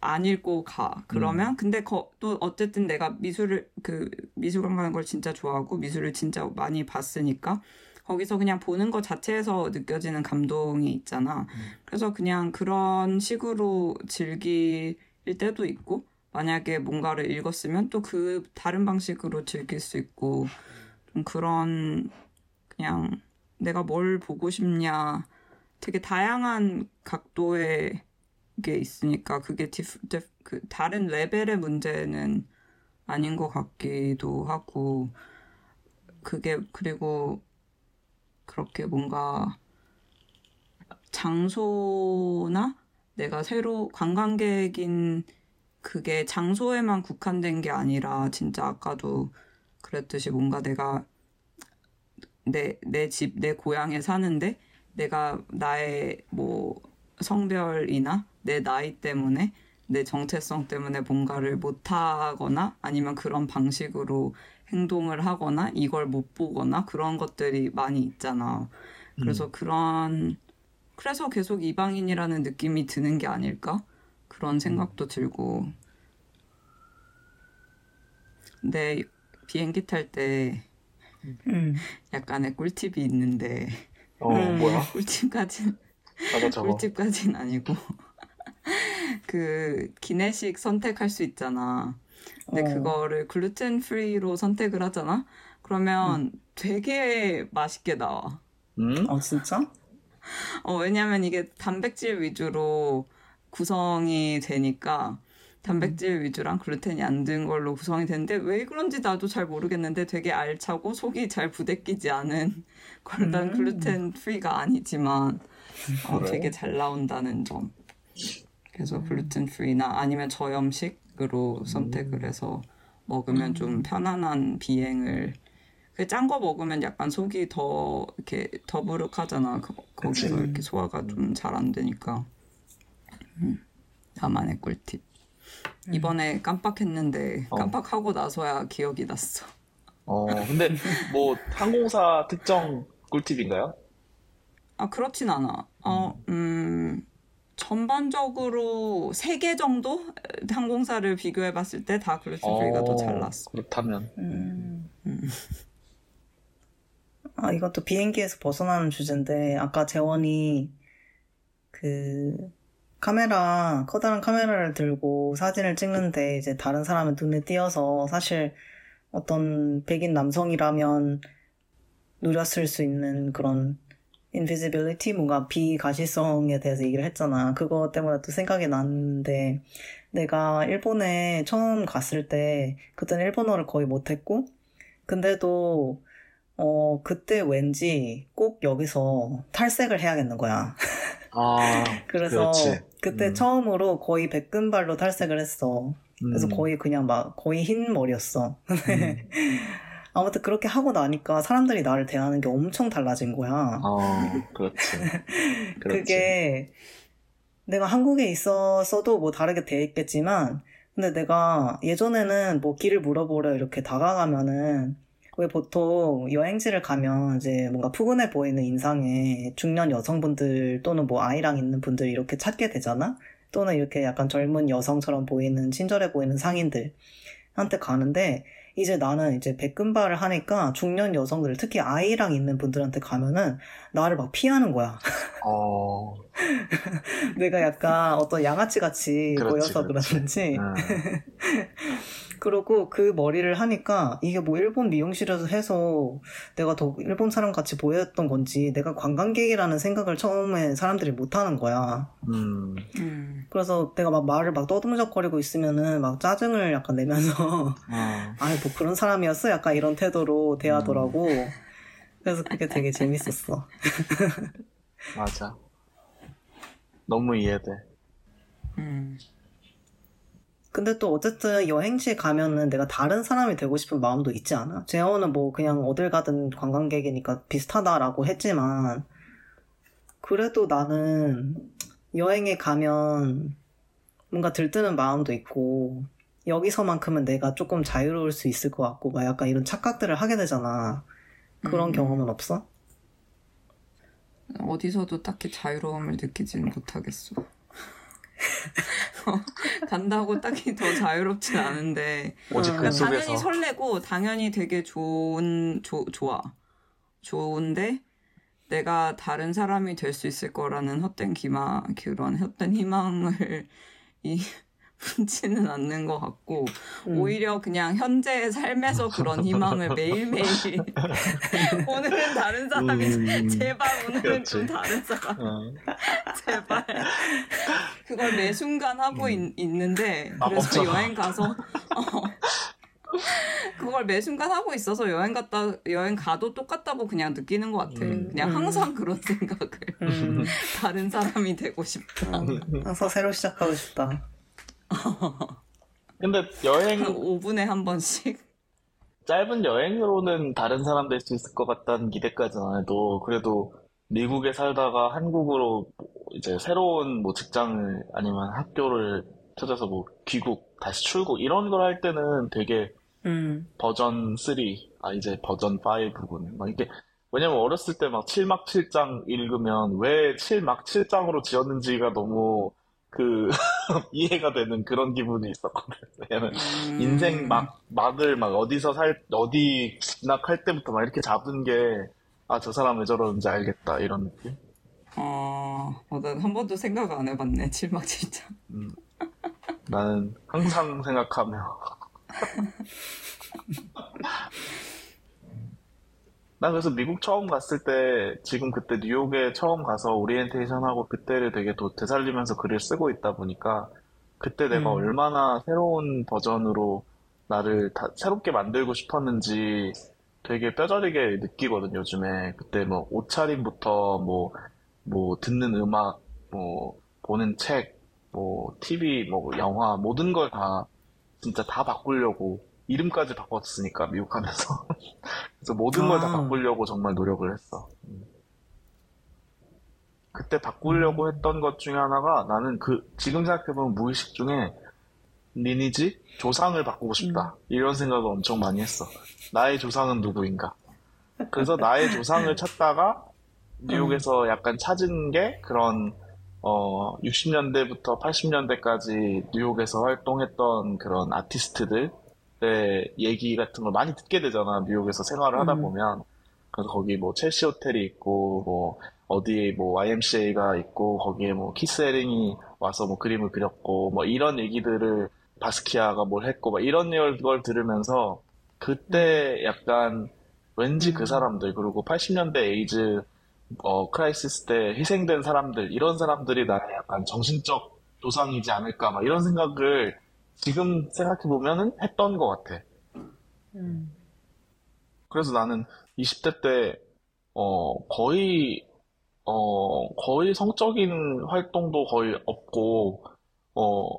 안 읽고 가. 그러면 근데 거, 또 어쨌든 내가 미술을 그 미술관 가는 걸 진짜 좋아하고 미술을 진짜 많이 봤으니까 거기서 그냥 보는 것 자체에서 느껴지는 감동이 있잖아. 그래서 그냥 그런 식으로 즐길 때도 있고 만약에 뭔가를 읽었으면 또 그 다른 방식으로 즐길 수 있고 좀 그런 그냥 내가 뭘 보고 싶냐. 되게 다양한 각도의 게 있으니까 그게 디프, 디프, 그 다른 레벨의 문제는 아닌 것 같기도 하고 그게 그리고 그렇게 뭔가 장소나 내가 새로 관광객인 그게 장소에만 국한된 게 아니라 진짜 아까도 그랬듯이 뭔가 내가 내 내 집, 내 고향에 사는데 내가 나의 뭐 성별이나 내 나이 때문에 내 정체성 때문에 뭔가를 못하거나 아니면 그런 방식으로 행동을 하거나 이걸 못 보거나 그런 것들이 많이 있잖아. 그래서 그런 그래서 계속 이방인이라는 느낌이 드는 게 아닐까? 그런 생각도 들고. 근데 비행기 탈때 음. 약간의 꿀팁이 있는데 어, 음. 뭐야? 저거. 꿀팁까지는 아니고 그 기내식 선택할 수 있잖아. 근데 어. 그거를 글루텐 프리로 선택을 하잖아. 그러면 되게 맛있게 나와. 음? 어, 진짜? 어, 왜냐면 이게 단백질 위주로 구성이 되니까 단백질 위주랑 글루텐이 안 든 걸로 구성이 되는데 왜 그런지 나도 잘 모르겠는데 되게 알차고 속이 잘 부대끼지 않은 걸난 음. 글루텐 프리가 아니지만 어? 되게 잘 나온다는 점. 그래서 글루텐 프리나 아니면 저염식으로 선택을 해서 먹으면 좀 편안한 비행을 그 짠 거 먹으면 약간 속이 더 이렇게 더부룩하잖아. 거, 거기서 그치. 이렇게 소화가 좀 잘 안 되니까. 음, 나만의 꿀팁. 이번에 깜빡했는데 어. 깜빡하고 나서야 기억이 났어. 어, 근데 뭐 항공사 특정 꿀팁인가요? 아 그렇진 않아. 어, 음, 전반적으로 세 개 정도 항공사를 비교해 봤을 때 다 글루텐 프리가 더잘 났어. 그렇다면. 음. 음. 아, 이것도 비행기에서 벗어나는 주제인데, 아까 재원이 그 카메라, 커다란 카메라를 들고 사진을 찍는데 이제 다른 사람의 눈에 띄어서 사실 어떤 백인 남성이라면 누렸을 수 있는 그런 invisibility, 뭔가 비가시성에 대해서 얘기를 했잖아. 그거 때문에 또 생각이 났는데, 내가 일본에 처음 갔을 때, 그때는 일본어를 거의 못했고, 근데도 어, 그때 왠지 꼭 여기서 탈색을 해야겠는 거야. 아, 그래서 그렇지. 그때 음. 처음으로 거의 백금발로 탈색을 했어. 그래서 음. 거의 그냥 막 거의 흰 머리였어. 음. 아무튼 그렇게 하고 나니까 사람들이 나를 대하는 게 엄청 달라진 거야. 어, 그렇지. 그렇지. 그게 내가 한국에 있었어도 뭐 다르게 돼 있겠지만, 근데 내가 예전에는 뭐 길을 물어보려 이렇게 다가가면은, 왜 보통 여행지를 가면 이제 뭔가 푸근해 보이는 인상의 중년 여성분들 또는 뭐 아이랑 있는 분들 이렇게 찾게 되잖아? 또는 이렇게 약간 젊은 여성처럼 보이는 친절해 보이는 상인들한테 가는데, 이제 나는 이제 백금발을 하니까 중년 여성들, 특히 아이랑 있는 분들한테 가면은 나를 막 피하는 거야. 어, 내가 약간 어떤 양아치 같이 보여서 그렇지. 그러는지 음. 그러고 그 머리를 하니까 이게 뭐 일본 미용실에서 해서 내가 더 일본 사람 같이 보였던 건지 내가 관광객이라는 생각을 처음에 사람들이 못 하는 거야. 음, 음. 그래서 내가 막 말을 막 떠듬적거리고 있으면은 막 짜증을 약간 내면서 어, 아이 뭐 그런 사람이었어? 약간 이런 태도로 대하더라고. 그래서 그게 되게 재밌었어. 맞아. 너무 이해돼. 음. 근데 또 어쨌든 여행지 가면은 내가 다른 사람이 되고 싶은 마음도 있지 않아? 재원은 뭐 그냥 어딜 가든 관광객이니까 비슷하다라고 했지만 그래도 나는 여행에 가면 뭔가 들뜨는 마음도 있고 여기서만큼은 내가 조금 자유로울 수 있을 것 같고 막 약간 이런 착각들을 하게 되잖아. 그런 음. 경험은 없어? 어디서도 딱히 자유로움을 느끼지는 못하겠어. 간다고 딱히 더 자유롭진 않은데 오직 음. 그 그러니까 속에서. 당연히 설레고 당연히 되게 좋은 조, 좋아 좋은데 내가 다른 사람이 될 수 있을 거라는 헛된 기마 그런 헛된 희망을 이 품지는 않는 것 같고 음. 오히려 그냥 현재의 삶에서 그런 희망을 매일매일 오늘은 다른 사람이 음, 제발 오늘은 좀 그렇지. 다른 사람 어, 제발 그걸 매 순간 하고 있, 있는데 그래서 마법처럼. 여행 가서 어, 그걸 매 순간 하고 있어서 여행 갔다 여행 가도 똑같다고 그냥 느끼는 것 같아 음. 그냥 음. 항상 그런 생각을 음, 다른 사람이 되고 싶다 항상 새로 시작하고 싶다. 근데 여행, 5분에 한 번씩 짧은 여행으로는 다른 사람 될 수 있을 것 같다는 기대까지는 안 해도, 그래도 미국에 살다가 한국으로 이제 새로운 뭐 직장을 아니면 학교를 찾아서 뭐 귀국, 다시 출국, 이런 걸 할 때는 되게 음, 버전 3, 아, 이제 버전 5군. 막 이게, 왜냐면 어렸을 때 막 7막 7장 읽으면 왜 7막 7장으로 지었는지가 너무 그, 이해가 되는 그런 기분이 있었거든. 왜냐면 음, 인생 막, 막을 막 어디서 살, 어디 진학할 때부터 막 이렇게 잡은 게, 아, 저 사람 왜 저러는지 알겠다. 이런 느낌? 어, 어, 난 한 번도 생각 안 해봤네 칠막 진짜 음. 나는 항상 생각하며. 나 그래서 미국 처음 갔을 때, 지금 그때 뉴욕에 처음 가서 오리엔테이션 하고 그때를 되게 도, 되살리면서 글을 쓰고 있다 보니까, 그때 내가 음. 얼마나 새로운 버전으로 나를 다 새롭게 만들고 싶었는지 되게 뼈저리게 느끼거든, 요즘에. 그때 뭐, 옷차림부터 뭐, 뭐, 듣는 음악, 뭐, 보는 책, 뭐, TV, 뭐, 영화, 모든 걸 다, 진짜 다 바꾸려고, 이름까지 바꿨으니까, 미국 가면서. 그래서 모든 걸다 아. 바꾸려고 정말 노력을 했어. 음. 그때 바꾸려고 했던 것 중에 하나가 나는 그, 지금 생각해보면 무의식 중에 리니지? 조상을 바꾸고 싶다. 이런 생각을 엄청 많이 했어. 나의 조상은 누구인가? 그래서 나의 조상을 찾다가 뉴욕에서 약간 찾은 게 그런 어 60년대부터 80년대까지 뉴욕에서 활동했던 그런 아티스트들 의 얘기 같은 걸 많이 듣게 되잖아. 뉴욕에서 생활을 하다 음. 보면. 그래서 거기 뭐 첼시 호텔이 있고 뭐 어디에 뭐 YMCA가 있고 거기에 뭐 키스 해링이 와서 뭐 그림을 그렸고 뭐 이런 얘기들을 바스키아가 뭘 했고 막 이런 걸 들으면서 그때 약간 왠지 그 음. 사람들 그리고 80년대 에이즈 어 crisis 때 희생된 사람들 이런 사람들이 나의 약간 정신적 조상이지 않을까 막 이런 생각을 지금 생각해 보면은 했던 것 같아. 음, 그래서 나는 20대 때, 어, 거의, 어, 거의 성적인 활동도 거의 없고, 어,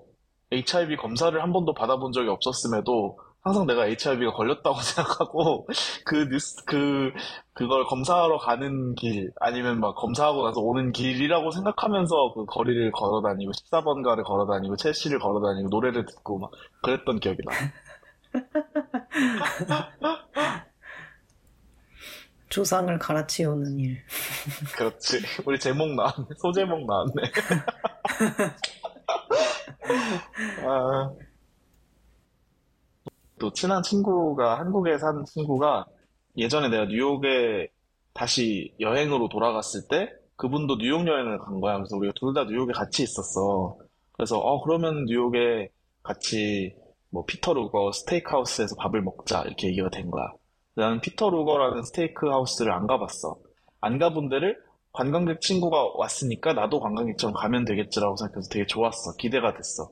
HIV 검사를 한 번도 받아본 적이 없었음에도 항상 내가 HIV가 걸렸다고 생각하고, 그 뉴스, 그, 그걸 검사하러 가는 길, 아니면 막 검사하고 나서 오는 길이라고 생각하면서 그 거리를 걸어 다니고, 14번가를 걸어 다니고, 첼시를 걸어 다니고, 노래를 듣고 막 그랬던 기억이 나. 조상을 갈아치우는 일. 그렇지. 우리 제목 나왔네. 소제목 나왔네. 아, 또 친한 친구가 한국에 사는 친구가 예전에 내가 뉴욕에 다시 여행으로 돌아갔을 때 그분도 뉴욕 여행을 간 거야. 그래서 우리가 둘 다 뉴욕에 같이 있었어. 그래서 어 그러면 뉴욕에 같이 뭐 피터 루거 스테이크하우스에서 밥을 먹자 이렇게 얘기가 된 거야. 나는 피터 루거라는 스테이크하우스를 안 가봤어. 안 가본 데를 관광객 친구가 왔으니까 나도 관광객처럼 가면 되겠지라고 생각해서 되게 좋았어. 기대가 됐어.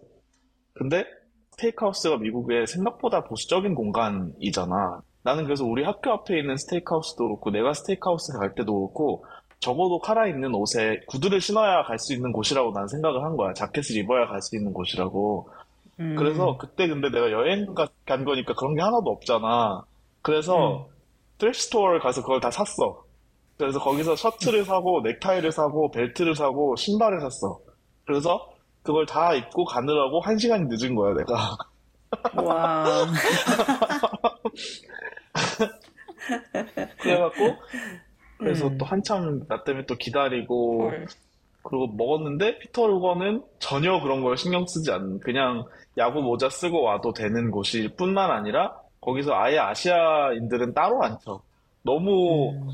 근데 스테이크하우스가 미국에 생각보다 보수적인 공간이잖아. 나는 그래서 우리 학교 앞에 있는 스테이크하우스도 그렇고 내가 스테이크하우스 갈 때도 그렇고 적어도 칼라 있는 옷에 구두를 신어야 갈 수 있는 곳이라고 난 생각을 한 거야. 자켓을 입어야 갈 수 있는 곳이라고. 음. 그래서 그때 근데 내가 여행 가- 간 거니까 그런 게 하나도 없잖아. 그래서 thrift store를 가서 그걸 다 샀어. 그래서 거기서 셔츠를 사고 넥타이를 사고 벨트를 사고 신발을 샀어. 그래서 그걸 다 입고 가느라고 한 시간이 늦은 거야, 내가. 와. 그래갖고 그래서 음. 또 한참 나 때문에 또 기다리고 헐. 그리고 먹었는데 피터 루거는 전혀 그런 걸 신경 쓰지 않는 그냥 야구 모자 쓰고 와도 되는 곳일 뿐만 아니라 거기서 아예 아시아인들은 따로 앉혀. 너무 음.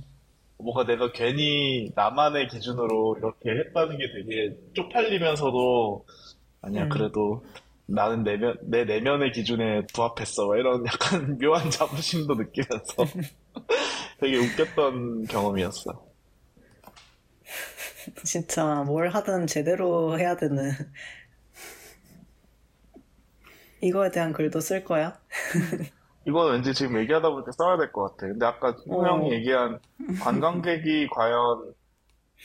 뭔가 내가 괜히 나만의 기준으로 이렇게 했다는 게 되게 쪽팔리면서도 아니야 음. 그래도 나는 내면 내 내면의 기준에 부합했어 막 이런 약간 묘한 자부심도 느끼면서 되게 웃겼던 경험이었어. 진짜 뭘 하든 제대로 해야 되는. 이거에 대한 글도 쓸 거야? 이건 왠지 지금 얘기하다 보니까 써야 될 것 같아. 근데 아까 호영이 어. 얘기한 관광객이 과연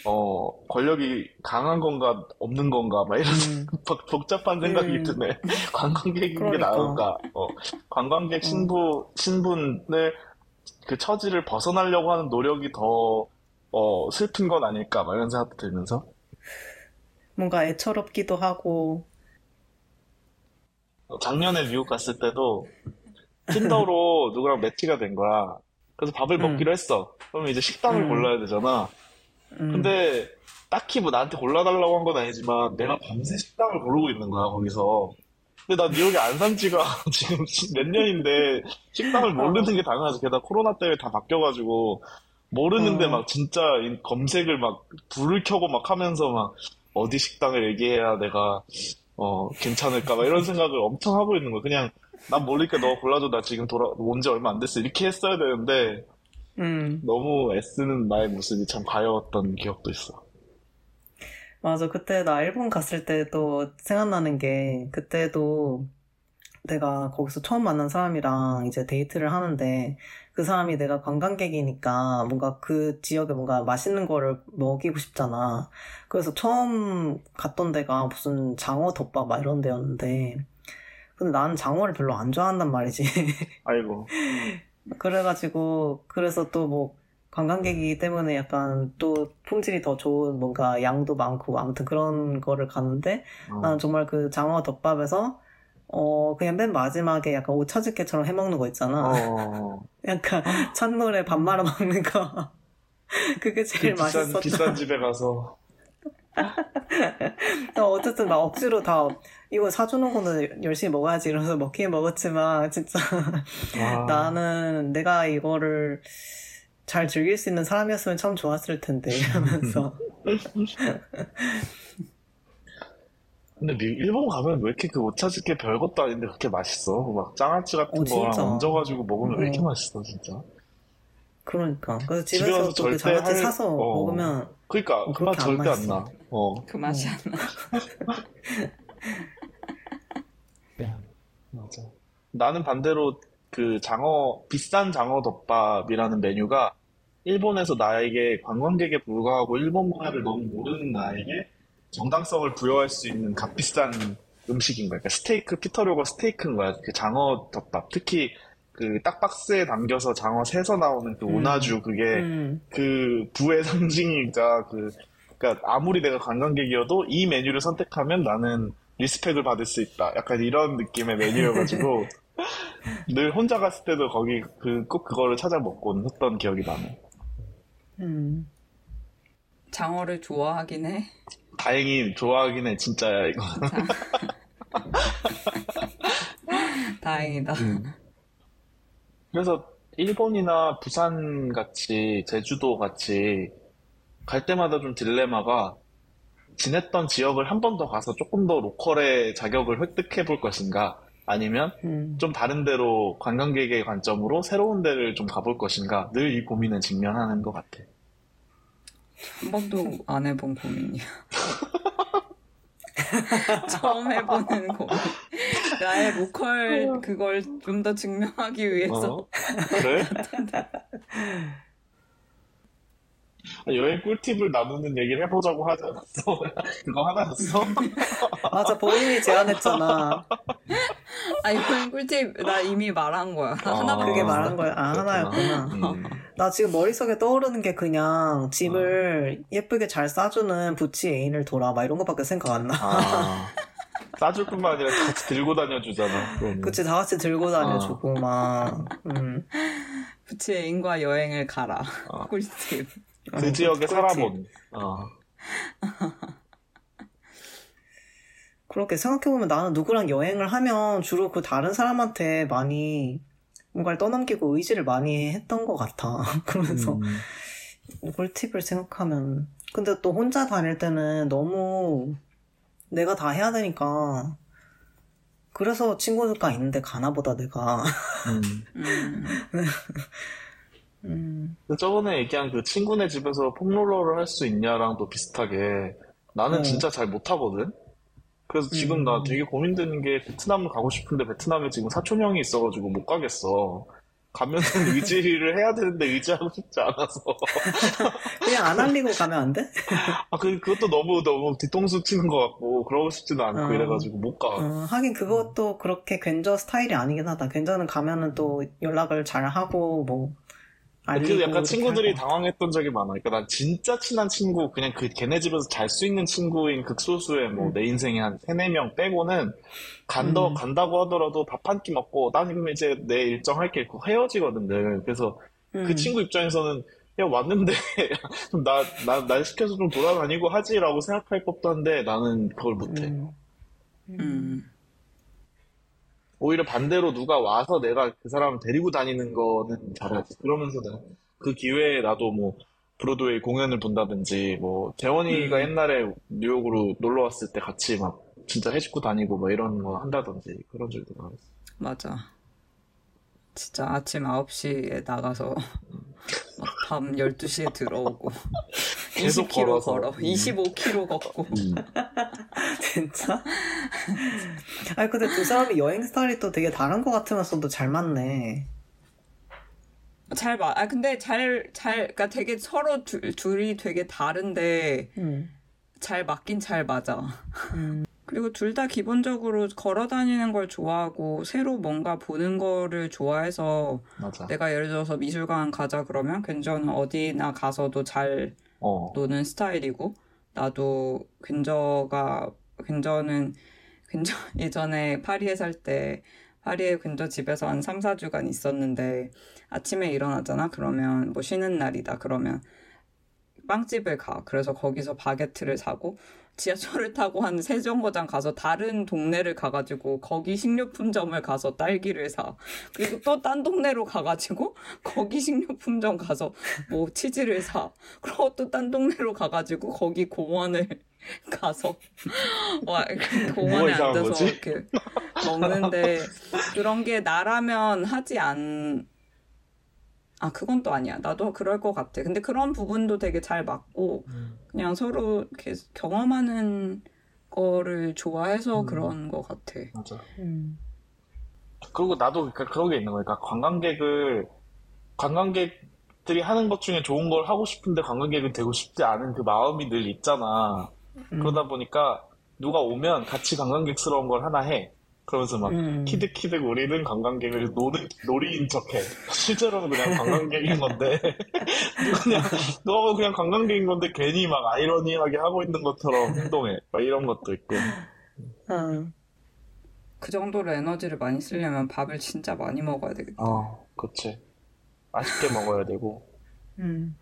어 권력이 강한 건가 없는 건가 막 이런 음. 복- 복잡한 생각이 음. 드네. 관광객인 게 그러니까. 나은가? 어 관광객 신부 신분을 그 처지를 벗어나려고 하는 노력이 더 어, 슬픈 건 아닐까? 막 이런 생각도 들면서 뭔가 애처롭기도 하고. 어, 작년에 미국 갔을 때도 틴더로 누구랑 매치가 된 거야. 그래서 밥을 음. 먹기로 했어. 그러면 이제 식당을 음. 골라야 되잖아. 음. 근데 딱히 뭐 나한테 골라달라고 한 건 아니지만 내가 밤새 식당을 고르고 있는 거야, 거기서. 근데 나 뉴욕에 안 산 지가 지금 몇 년인데 식당을 모르는 게 당연하지. 게다가 코로나 때문에 다 바뀌어가지고 모르는데 어. 막 진짜 이 검색을 막 불을 켜고 막 하면서 막 어디 식당을 얘기해야 내가 어 괜찮을까 막 이런 생각을 엄청 하고 있는 거야. 그냥 난 모르니까 너 골라줘. 나 지금 돌아 온 지 얼마 안 됐어. 이렇게 했어야 되는데 음. 너무 애쓰는 나의 모습이 참 가여웠던 기억도 있어. 맞아. 그때 나 일본 갔을 때도 생각나는 게, 그때도 내가 거기서 처음 만난 사람이랑 이제 데이트를 하는데, 그 사람이 내가 관광객이니까 뭔가 그 지역에 뭔가 맛있는 거를 먹이고 싶잖아. 그래서 처음 갔던 데가 무슨 장어 덮밥 막 이런 데였는데, 근데 나는 장어를 별로 안 좋아한단 말이지. 아이고. 그래가지고, 그래서 또 뭐, 관광객이기 때문에 약간 또 품질이 더 좋은 뭔가 양도 많고 아무튼 그런 거를 갔는데 어. 나는 정말 그 장어 덮밥에서 어 그냥 맨 마지막에 약간 오차즈케처럼 해먹는 거 있잖아. 어. 약간 찬물에 밥 말아 먹는 거. 그게 그 제일 비싼, 맛있었다. 비싼 집에 가서. 어, 어쨌든 막 억지로 다 이거 사주는 거는 열심히 먹어야지 이러면서 먹긴 먹었지만 진짜 와. 나는 내가 이거를 잘 즐길 수 있는 사람이었으면 참 좋았을 텐데 이러면서 근데 미- 일본 가면 왜 이렇게 그 오차즈케 별것도 아닌데 그렇게 맛있어? 막 장아찌 같은 어, 거랑. 얹어가지고 먹으면 왜 이렇게 어. 맛있어, 진짜? 그러니까 그래서 집에 집에서 또그 절대 장아찌 할- 사서 어. 먹으면 그니까, 어, 그맛 그렇게 안 절대 안. 나. 어. 그 맛이 안 나. 맞아. 나는 반대로 그 장어, 비싼 장어 덮밥이라는 메뉴가 일본에서 나에게 관광객에 불과하고 일본 문화를 너무 모르는 나에게 정당성을 부여할 수 있는 값비싼 음식인 거야. 그러니까 스테이크, 피터로거 스테이크인 거야. 그 장어 덮밥. 특히 그 딱 박스에 담겨서 장어 새서 나오는 그 음. 오나주 그게 음, 그 부의 상징이니까 그 그러니까 아무리 내가 관광객이어도 이 메뉴를 선택하면 나는 리스펙을 받을 수 있다. 약간 이런 느낌의 메뉴여가지고 늘 혼자 갔을 때도 거기 그 꼭 그거를 찾아 먹곤 했던 기억이 나네. 음. 장어를 좋아하긴 해. 다행히 좋아하긴 해 진짜야 이거. 다행이다. 그래서 일본이나 부산 같이 제주도 같이 갈 때마다 좀 딜레마가 지냈던 지역을 한 번 더 가서 조금 더 local의 자격을 획득해 볼 것인가 아니면 음. 좀 다른 데로 관광객의 관점으로 새로운 데를 좀 가볼 것인가 늘 이 고민은 직면하는 것 같아. 한 번도 안 해본 고민이야. 처음 해보는 고민. 나의 로컬 그걸 좀 더 증명하기 위해서. 어? 그래? 아, 여행 꿀팁을 나누는 얘기를 해보자고 하지 않았어? 그거 하나였어? 맞아, 본인이 제안했잖아. 아, 이건 꿀팁 나 이미 말한 거야. 하나밖에 그게 없어. 말한 거야. 아, 하나였구나. 음. 나 지금 머릿속에 떠오르는 게 그냥 짐을 예쁘게 잘 싸주는 부치 애인을 돌아. 막 이런 거밖에 생각 안 나. 아, 싸줄 뿐만 아니라 같이 들고 다녀주잖아. 그거는. 그치, 다 같이 들고 다녀주고, 막. 음. 부치 애인과 여행을 가라. 어. 꿀팁. 그 지역에 꿀팁. 살아본. 어. 그렇게 생각해보면 나는 누구랑 여행을 하면 주로 그 다른 사람한테 많이 뭔가를 떠넘기고 의지를 많이 했던 것 같아. 그러면서 음. 꿀팁을 생각하면. 근데 또 혼자 다닐 때는 너무 내가 다 해야 되니까. 그래서 친구가 있는데 가나 보다 내가. 음. 음. 음, 그 저번에 얘기한 그 친구네 집에서 폼롤러를 할 수 있냐랑도 비슷하게 나는 어. 진짜 잘 못하거든? 그래서 지금 나 음. 되게 고민되는 게 베트남을 가고 싶은데 베트남에 지금 사촌 형이 있어가지고 못 가겠어. 가면은 의지를 해야 되는데 의지하고 싶지 않아서. 그냥 안 알리고 가면 안 돼? 아, 그, 그것도 너무, 너무 뒤통수 치는 것 같고, 그러고 싶지도 않고 어. 이래가지고 못 가. 어, 하긴 그것도 그렇게 괜저 스타일이 아니긴 하다. 괜저는 가면은 또 연락을 잘 하고 뭐 그 약간 이렇게 친구들이. 당황했던 적이 많아. 그러니까 난 진짜 친한 친구, 그냥 그 걔네 집에서 잘 수 있는 친구인 극소수의 뭐 음. 내 인생에 한 세네 명 빼고는 간다, 음. 간다고 하더라도 밥 한 끼 먹고 나는 그럼 이제 내 일정 할게 있고 헤어지거든, 늘. 그래서 그 음. 친구 입장에서는 야, 왔는데, 좀 나, 나, 날 시켜서 좀 돌아다니고 하지라고 생각할 법도 한데 나는 그걸 못해. 음. 음. 오히려 반대로 누가 와서 내가 그 사람을 데리고 다니는 거는 잘하지. 그러면서 내가 그 기회에 나도 뭐 브로드웨이 공연을 본다든지 뭐 재원이가 음. 옛날에 뉴욕으로 놀러 왔을 때 같이 막 진짜 해집고 다니고 뭐 이런 거 한다든지 그런 적도 많았어. 맞아. 진짜 아침 9시에 나가서 막 밤 12시에 들어오고 계속 20km 걸어서. 걸어. 음. 25km 걷고. 진짜? 아니 근데 두 사람이 여행 스타일이 또 되게 다른 것 같으면서도 잘 맞네. 잘 봐. 아 근데 잘 잘 그러니까 되게 서로 둘, 둘이 되게 다른데 음. 잘 맞긴 잘 맞아. 음. 그리고 둘 다 기본적으로 걸어 다니는 걸 좋아하고 새로 뭔가 보는 거를 좋아해서 맞아. 내가 예를 들어서 미술관 가자 그러면 괜찮은 어디나 가서도 잘 어. 노는 스타일이고 나도 근저가 근저는 근저 예전에 파리에 살 때 파리에 근저 집에서 한 3, 4주간 있었는데 아침에 일어나잖아 그러면 뭐 쉬는 날이다 그러면 빵집을 가 그래서 거기서 바게트를 사고 지하철을 타고 한 세 정거장 가서 다른 동네를 가가지고 거기 식료품점을 가서 딸기를 사 그리고 또 딴 동네로 가가지고 거기 식료품점 가서 뭐 치즈를 사 그리고 또 딴 동네로 가가지고 거기 공원을 가서 와, 그 공원에 앉아서 거지? 이렇게 먹는데 그런 게 나라면 하지 않. 아, 그건 또 아니야. 나도 그럴 것 같아. 근데 그런 부분도 되게 잘 맞고, 그냥 서로 이렇게 경험하는 거를 좋아해서 음. 그런 것 같아. 맞아. 음. 그리고 나도 그러니까 그런 게 있는 거니까 관광객을 관광객들이 하는 것 중에 좋은 걸 하고 싶은데 관광객은 되고 싶지 않은 그 마음이 늘 있잖아. 음. 그러다 보니까 누가 오면 같이 관광객스러운 걸 하나 해. 그러면서 막 음. 키득키득 우리는 관광객을 노는 놀이인 척해. 실제로는 그냥 관광객인 건데 그냥 너무 그냥 관광객인 건데 괜히 막 아이러니하게 하고 있는 것처럼 행동해. 막 이런 것도 있고. 음. 그 정도로 에너지를 많이 쓰려면 밥을 진짜 많이 먹어야 되겠다. 어, 그치. 맛있게 먹어야 되고. 음.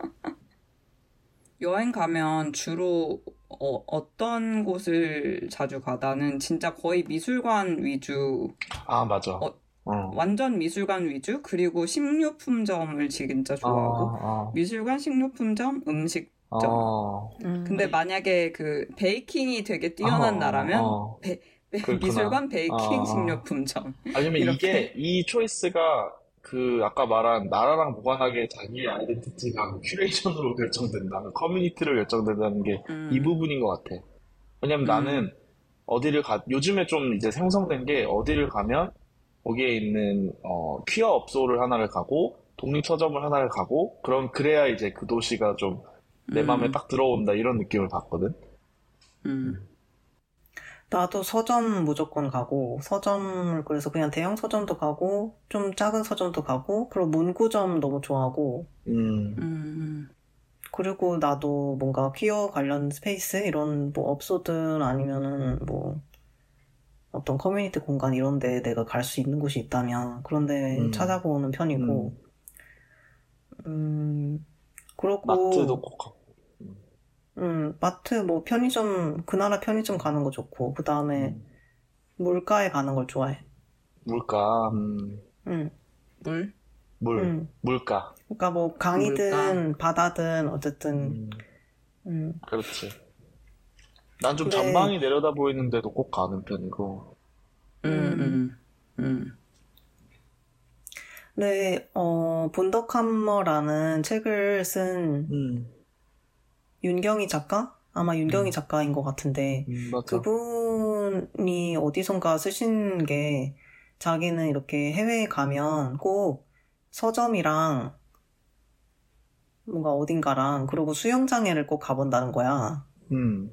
여행 가면 주로 어, 어떤 곳을 자주 가? 나는 진짜 거의 미술관 위주, 아, 맞아. 어, 어. 완전 미술관 위주, 그리고 식료품점을 진짜 좋아하고, 아, 미술관, 식료품점, 음식. 아, 아. 음. 근데 만약에 그 baking이 되게 뛰어난 어, 나라면 어. 그렇구나. 미술관 베이킹 아. 식료품점. 아니면 이렇게. 이게 이 choice가 그 아까 말한 나라랑 무관하게 자기의 아이덴티티가 curation으로 결정된다는 커뮤니티로 결정된다는 게 이 음. 부분인 것 같아. 왜냐면 음. 나는 어디를 가 요즘에 좀 이제 생성된 게 어디를 가면 거기에 있는 어 퀴어 업소를 하나를 가고 독립 서점을 하나를 가고 그럼 그래야 이제 그 도시가 좀내 음. 마음에 딱 들어온다 이런 느낌을 받거든. 음. 나도 서점 무조건 가고, 서점을 그래서 그냥 대형 서점도 가고, 좀 작은 서점도 가고, 그리고 문구점 너무 좋아하고, 음, 음. 그리고 나도 뭔가 퀴어 관련 space 이런 뭐 업소든 아니면은 뭐 어떤 커뮤니티 공간 이런 데 내가 갈 수 있는 곳이 있다면 그런 데 음. 찾아보는 편이고 음 그렇고 마트도 꼭 가고. 음 마트 뭐 편의점 그 나라 편의점 가는 거 좋고 그 다음에 음. 물가에 가는 걸 좋아해 물가, 음, 음, 물? 물, 음. 물가. 그러니까 뭐 강이든 바다든 어쨌든 음, 음 그렇지. 난좀 근데- 전망이 내려다 보이는데도 꼭 가는 편이고. 음. 음. 음. 네, 어, 본더캄머라는 책을 쓴 음, 윤경희 작가? 아마 윤경희 음. 작가인 것 같은데, 음. 그분이 어디선가 쓰신 게, 자기는 이렇게 해외에 가면 꼭 서점이랑 뭔가 어딘가랑, 그리고 수영장에를 꼭 가본다는 거야. 음,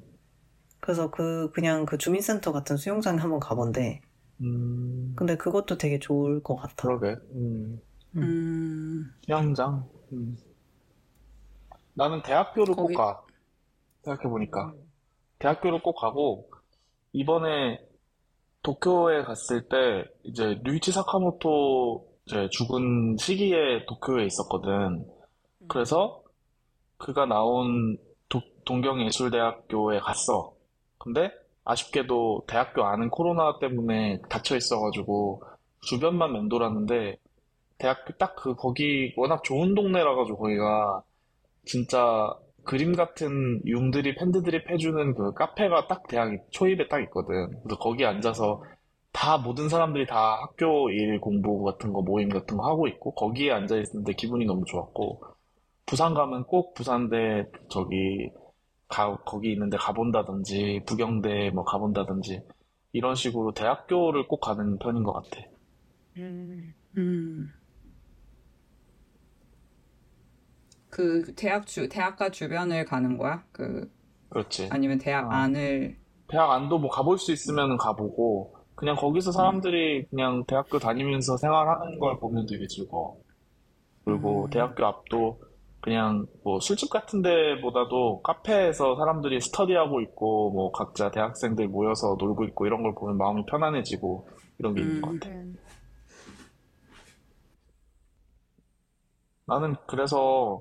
그래서 그, 그냥 그 주민센터 같은 수영장에 한번 가본대. 음, 근데 그것도 되게 좋을 것 같아. 그러게. 음, 음. 수영장. 음. 나는 대학교를 거기- 꼭 가. 생각해보니까. 대학교를 꼭 가고, 이번에 도쿄에 갔을 때, 이제 류이치 사카모토 이제 죽은 시기에 도쿄에 있었거든. 그래서 그가 나온 도- 동경예술대학교에 갔어. 근데 아쉽게도 대학교 안은 코로나 때문에 닫혀 있어가지고 주변만 맴돌았는데 대학교 딱 그 거기 워낙 좋은 동네라 가지고 거기가 진짜 그림 같은 융들이 팬들이 해주는 그 카페가 딱 대학 초입에 딱 있거든. 그래서 거기 앉아서 다 모든 사람들이 다 학교 일 공부 같은 거 모임 같은 거 하고 있고 거기에 앉아 있는데 기분이 너무 좋았고 부산 가면 꼭 부산대 저기 가 거기 있는데 가본다든지 부경대 뭐 가본다든지 이런 식으로 대학교를 꼭 가는 편인 것 같아. 음. 그 대학 주 대학가 주변을 가는 거야? 그 그렇지. 아니면 대학 어. 안을 대학 안도 뭐 가볼 수 있으면 가보고 그냥 거기서 사람들이 그냥 대학교 다니면서 생활하는 걸 보면 되게 즐거워. 그리고 음. 대학교 앞도 그냥 뭐 술집 같은 데보다도 카페에서 사람들이 스터디하고 있고 뭐 각자 대학생들 모여서 놀고 있고 이런 걸 보면 마음이 편안해지고 이런 게 있는 것 음. 같아. 나는 그래서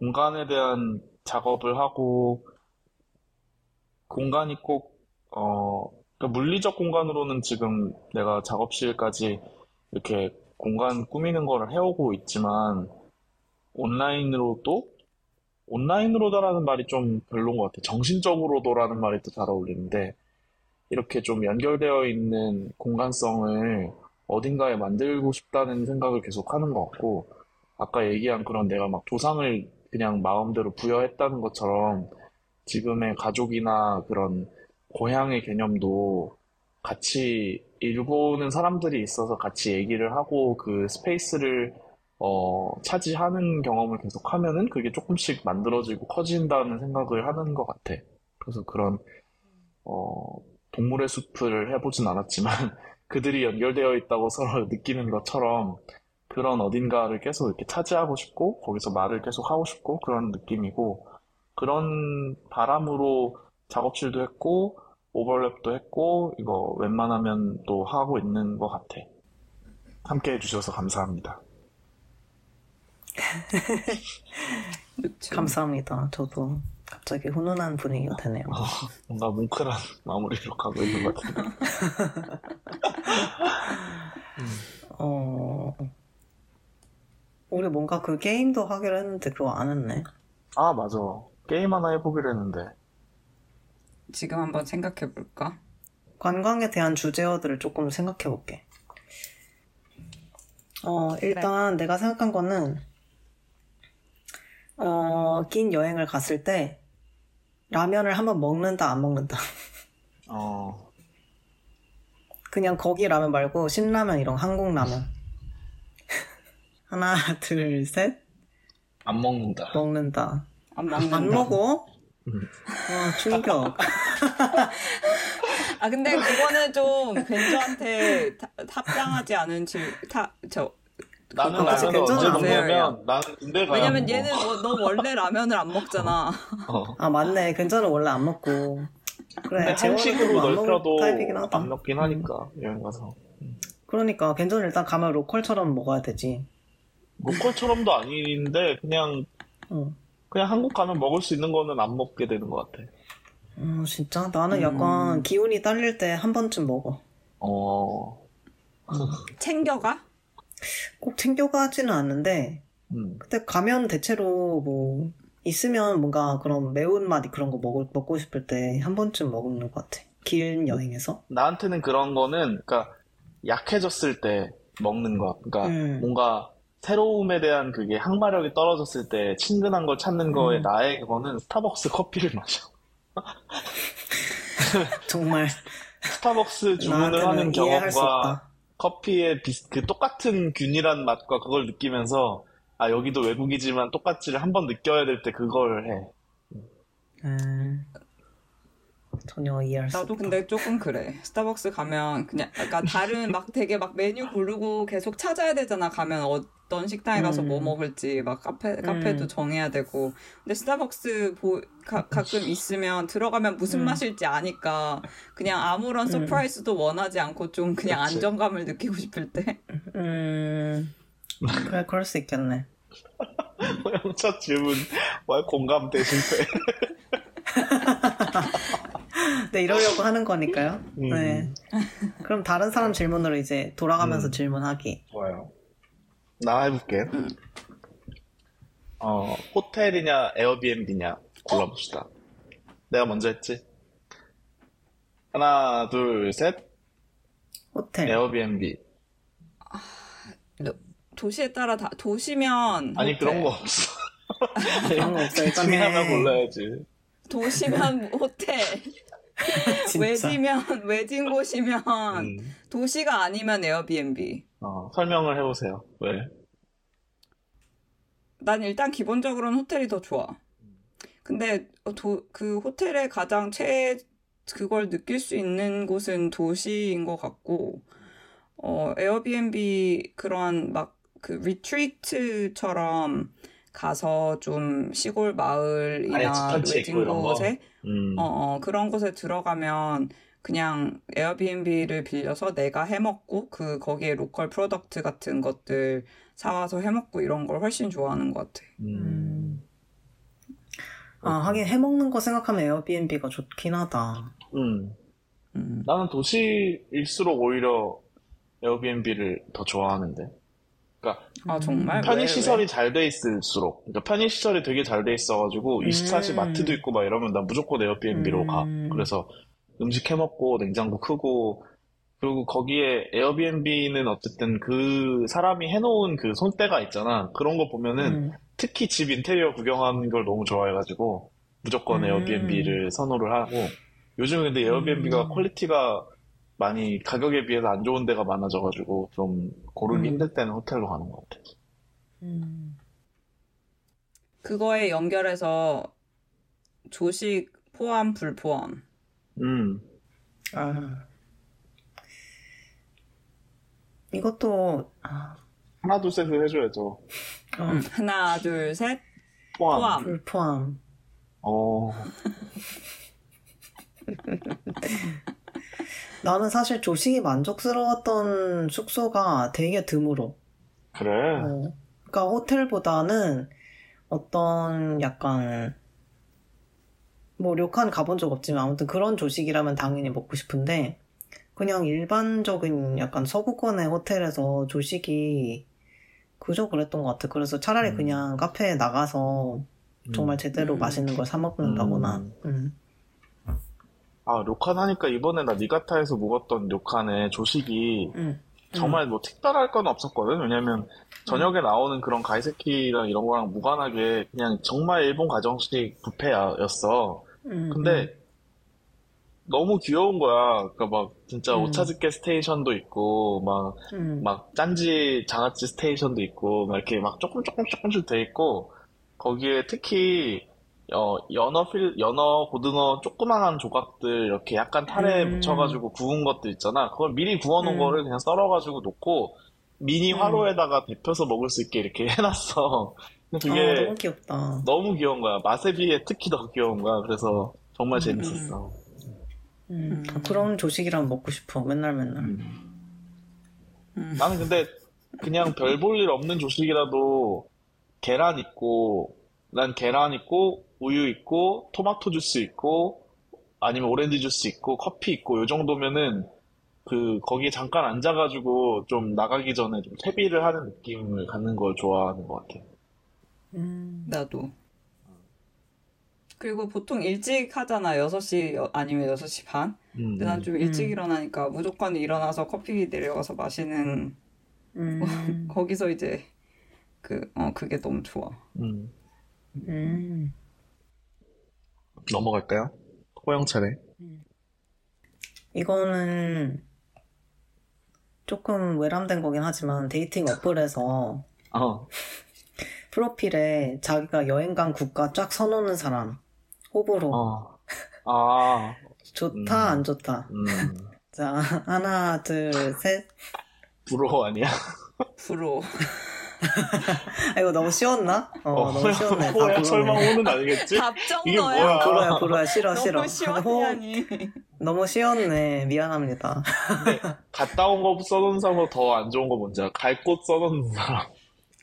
공간에 대한 작업을 하고 공간이 꼭, 어, 그러니까 물리적 공간으로는 지금 내가 작업실까지 이렇게 공간 꾸미는 거를 해오고 있지만 온라인으로도 온라인으로다라는 말이 좀 별로인 것 같아. 정신적으로도라는 말이 더잘 어울리는데 이렇게 좀 연결되어 있는 공간성을 어딘가에 만들고 싶다는 생각을 계속 하는 것 같고 아까 얘기한 그런 내가 막 조상을 그냥 마음대로 부여했다는 것처럼 지금의 가족이나 그런 고향의 개념도 같이 일보는 사람들이 있어서 같이 얘기를 하고 그 스페이스를 어, 차지하는 경험을 계속 하면은 그게 조금씩 만들어지고 커진다는 생각을 하는 것 같아. 그래서 그런 어, 동물의 숲을 해보진 않았지만 그들이 연결되어 있다고 서로 느끼는 것처럼 그런 어딘가를 계속 이렇게 차지하고 싶고 거기서 말을 계속 하고 싶고 그런 느낌이고 그런 바람으로 작업실도 했고 오버랩도 했고 이거 웬만하면 또 하고 있는 것 같아. 함께 해주셔서 감사합니다. 감사합니다. 저도 갑자기 훈훈한 분위기가 되네요. 뭔가 뭉클한 마무리로 가고 있는 것 같은데. 어, 우리 뭔가 그 게임도 하기로 했는데 그거 안 했네. 아, 맞아. 게임 하나 해보기로 했는데. 지금 한번 생각해 볼까? 관광에 대한 주제어들을 조금 생각해 볼게. 어, 일단 내가 생각한 거는, 어, 긴 여행을 갔을 때, 라면을 한번 먹는다, 안 먹는다. 어, 그냥 거기 라면 말고, 신라면 이런 한국 라면. 하나, 둘, 셋, 안 먹는다. 먹는다. 안 먹는다. 안 먹어? 음. 와, 충격. 아 근데 그거는 좀 벤저한테 타- 합당하지 않은 질 타 저 나는 그거 라면을 괜찮아. 언제 먹냐면 나는 군대 가야 왜냐면 먹어. 얘는 뭐, 너 원래 라면을 안 먹잖아. 어. 아, 맞네. 괜찮은 원래 안 먹고. 그래, 한식으로 안 넓혀도 하다. 안 먹긴 하니까 여행 가서 그러니까 괜찮은 일단 가면 로컬처럼 먹어야 되지. 로컬처럼도 아닌데 그냥 어. 그냥 한국 가면 먹을 수 있는 거는 안 먹게 되는 것 같아. 음, 진짜? 나는 음. 약간 기운이 딸릴 때 한 번쯤 먹어. 어, 챙겨가? 꼭 챙겨가지는 않는데, 음. 근데 가면 대체로 뭐, 있으면 뭔가 그런 매운맛 그런 거 먹을, 먹고 싶을 때 한 번쯤 먹는 것 같아. 긴 여행에서. 나한테는 그런 거는 그러니까 약해졌을 때 먹는 거. 그러니까 음. 뭔가 새로움에 대한 그게 항마력이 떨어졌을 때 친근한 걸 찾는 거에 음. 나의 그거는 스타벅스 커피를 마셔. 정말. 스타벅스 주문을 하는 경험과. 커피의 비, 그 똑같은 균일한 맛과 그걸 느끼면서 아 여기도 외국이지만 똑같지를 한번 느껴야 될 때 그걸 해. 음, 전혀 이해할 수 나도 없다. 근데 조금 그래. 스타벅스 가면 그냥 약간 다른 막 되게 막 메뉴 고르고 계속 찾아야 되잖아. 가면 어떤 식당에 가서 뭐 음. 먹을지 막 카페 카페도 음. 정해야 되고. 근데 스타벅스 보, 가, 가끔 있으면 들어가면 무슨 음. 맛일지 아니까 그냥 아무런 음. surprise도 원하지 않고 좀 그냥 그치. 안정감을 느끼고 싶을 때. 음, 그래, 그럴 수 있겠네. 첫 질문 와 공감대 실패. 네, 이러려고 하는 거니까요. 음. 네. 그럼 다른 사람 질문으로 이제 돌아가면서 음. 질문하기. 좋아요. 나 해볼게. 어 호텔이냐 에어비앤비냐 골라봅시다. 내가 먼저 했지. 하나 둘 셋. 호텔. 에어비앤비. 도시에 따라 다 도시면 아니 호텔. 그런 거 없어. 그런 거 없어. 일단. 하나 골라야지. 도시면 호텔. 외지면 외진 곳이면 음. 도시가 아니면 에어비앤비. 어, 설명을 해보세요. 왜? 난 일단 기본적으로는 호텔이 더 좋아. 근데 도, 그 호텔의 가장 최 그걸 느낄 수 있는 곳은 도시인 것 같고, 어, 에어비앤비 그런 막 그 리트리트처럼 가서 좀 시골 마을이나 외진 거? 곳에 음. 어, 어, 그런 곳에 들어가면 그냥 에어비앤비를 빌려서 내가 해먹고 그 거기에 local product 같은 것들 사와서 해먹고 이런 걸 훨씬 좋아하는 것 같아. 음. 음. 아, 하긴 해먹는 거 생각하면 에어비앤비가 좋긴 하다. 음. 음. 나는 도시일수록 오히려 에어비앤비를 더 좋아하는데. 그러니까 아 정말? 편의 왜, 시설이 왜? 잘돼 있을수록, 그러니까 편의 시설이 되게 잘 돼 있어가지고 24시 음. 마트도 있고 막 이러면 난 무조건 에어비앤비로 가. 음. 그래서 음식 해 먹고 냉장고 크고 그리고 거기에 에어비앤비는 어쨌든 그 사람이 해놓은 그 손때가 있잖아. 그런 거 보면은 음. 특히 집 인테리어 구경하는 걸 너무 좋아해가지고 무조건 음. 에어비앤비를 선호를 하고 요즘 근데 에어비앤비가 음. quality가 많이 가격에 비해서 안 좋은 데가 많아져가지고 좀 고르기 음. 힘들 때는 호텔로 가는 것 같아. 음. 그거에 연결해서 조식 포함 불포함. 음, 아. 이것도, 아, 하나 둘 셋을 해줘야죠. 어, 음, 하나 둘 셋. 포함. 포함. 불포함. 어, 나는 사실 조식이 만족스러웠던 숙소가 되게 드물어. 그래. 어. 그러니까 호텔보다는 어떤 약간 뭐 료칸 가본 적 없지만 아무튼 그런 조식이라면 당연히 먹고 싶은데 그냥 일반적인 약간 서구권의 호텔에서 조식이 그저 그랬던 것 같아. 그래서 차라리 음. 그냥 카페에 나가서 정말 제대로 음. 맛있는 걸 사 먹는다거나. 음. 음. 아, 료칸 하니까 이번에 나 니가타에서 먹었던 료칸의 조식이 응. 정말 뭐 특별할 건 없었거든. 왜냐면 저녁에 나오는 그런 가이세키랑 이런 거랑 무관하게 그냥 정말 일본 가정식 뷔페였어. 응, 근데 너무 귀여운 거야. 그러니까 막 진짜 음. 오차즈케 스테이션도 있고 막 응. 막 짠지 장아찌 스테이션도 있고 막 이렇게 막 조금 조금 조금씩 돼 있고 거기에 특히 어 연어 필 연어 고등어 조그만한 조각들 이렇게 약간 탈에 음. 묻혀가지고 구운 것들 있잖아. 그걸 미리 구워놓은 음. 거를 그냥 썰어가지고 놓고 미니 음. 화로에다가 데펴서 먹을 수 있게 이렇게 해놨어. 근데 아, 그게 너무 귀엽다. 너무 귀여운 거야. 맛에 비해 특히 더 귀여운 거야. 그래서 정말 음. 재밌었어. 음. 음. 아, 그런 조식이랑 먹고 싶어. 맨날 맨날. 음. 음. 나는 근데 그냥 별 볼 일 없는 조식이라도 계란 있고 난 계란 있고 우유 있고 토마토 주스 있고 아니면 오렌지 주스 있고 커피 있고 요 정도면은 그 거기에 잠깐 앉아가지고 좀 나가기 전에 좀 퇴비를 하는 느낌을 갖는 걸 좋아하는 것 같아. 음. 나도. 그리고 보통 일찍 하잖아. 6시 여- 아니면 6시 반? 음, 근데 난 좀 일찍 음. 일어나니까 무조건 일어나서 커피 내려가서 마시는 음. 거기서 이제 그, 어, 그게 너무 좋아. 음. 음. 넘어갈까요? 호영 차례. 이거는 조금 외람된 거긴 하지만 dating 어플에서 어, 프로필에 자기가 여행 간 국가 쫙 써놓는 사람 호불호 어, 아, 좋다 음. 안 좋다 음, 자 하나 둘 셋 부러워 아니야? 프로. 아, 이거 너무 쉬웠나? 어, 어, 너무 쉬웠네 다 호야 설마 호는 아니겠지? 답정 이게. 뭐야? 불어야 불어야 싫어 싫어 너무 호, 시원하니. 너무 쉬웠네 미안합니다 갔다 온 거 써놓은 사람보다 더 안 좋은 거 뭔지 알아? 갈 곳 써놓는 사람.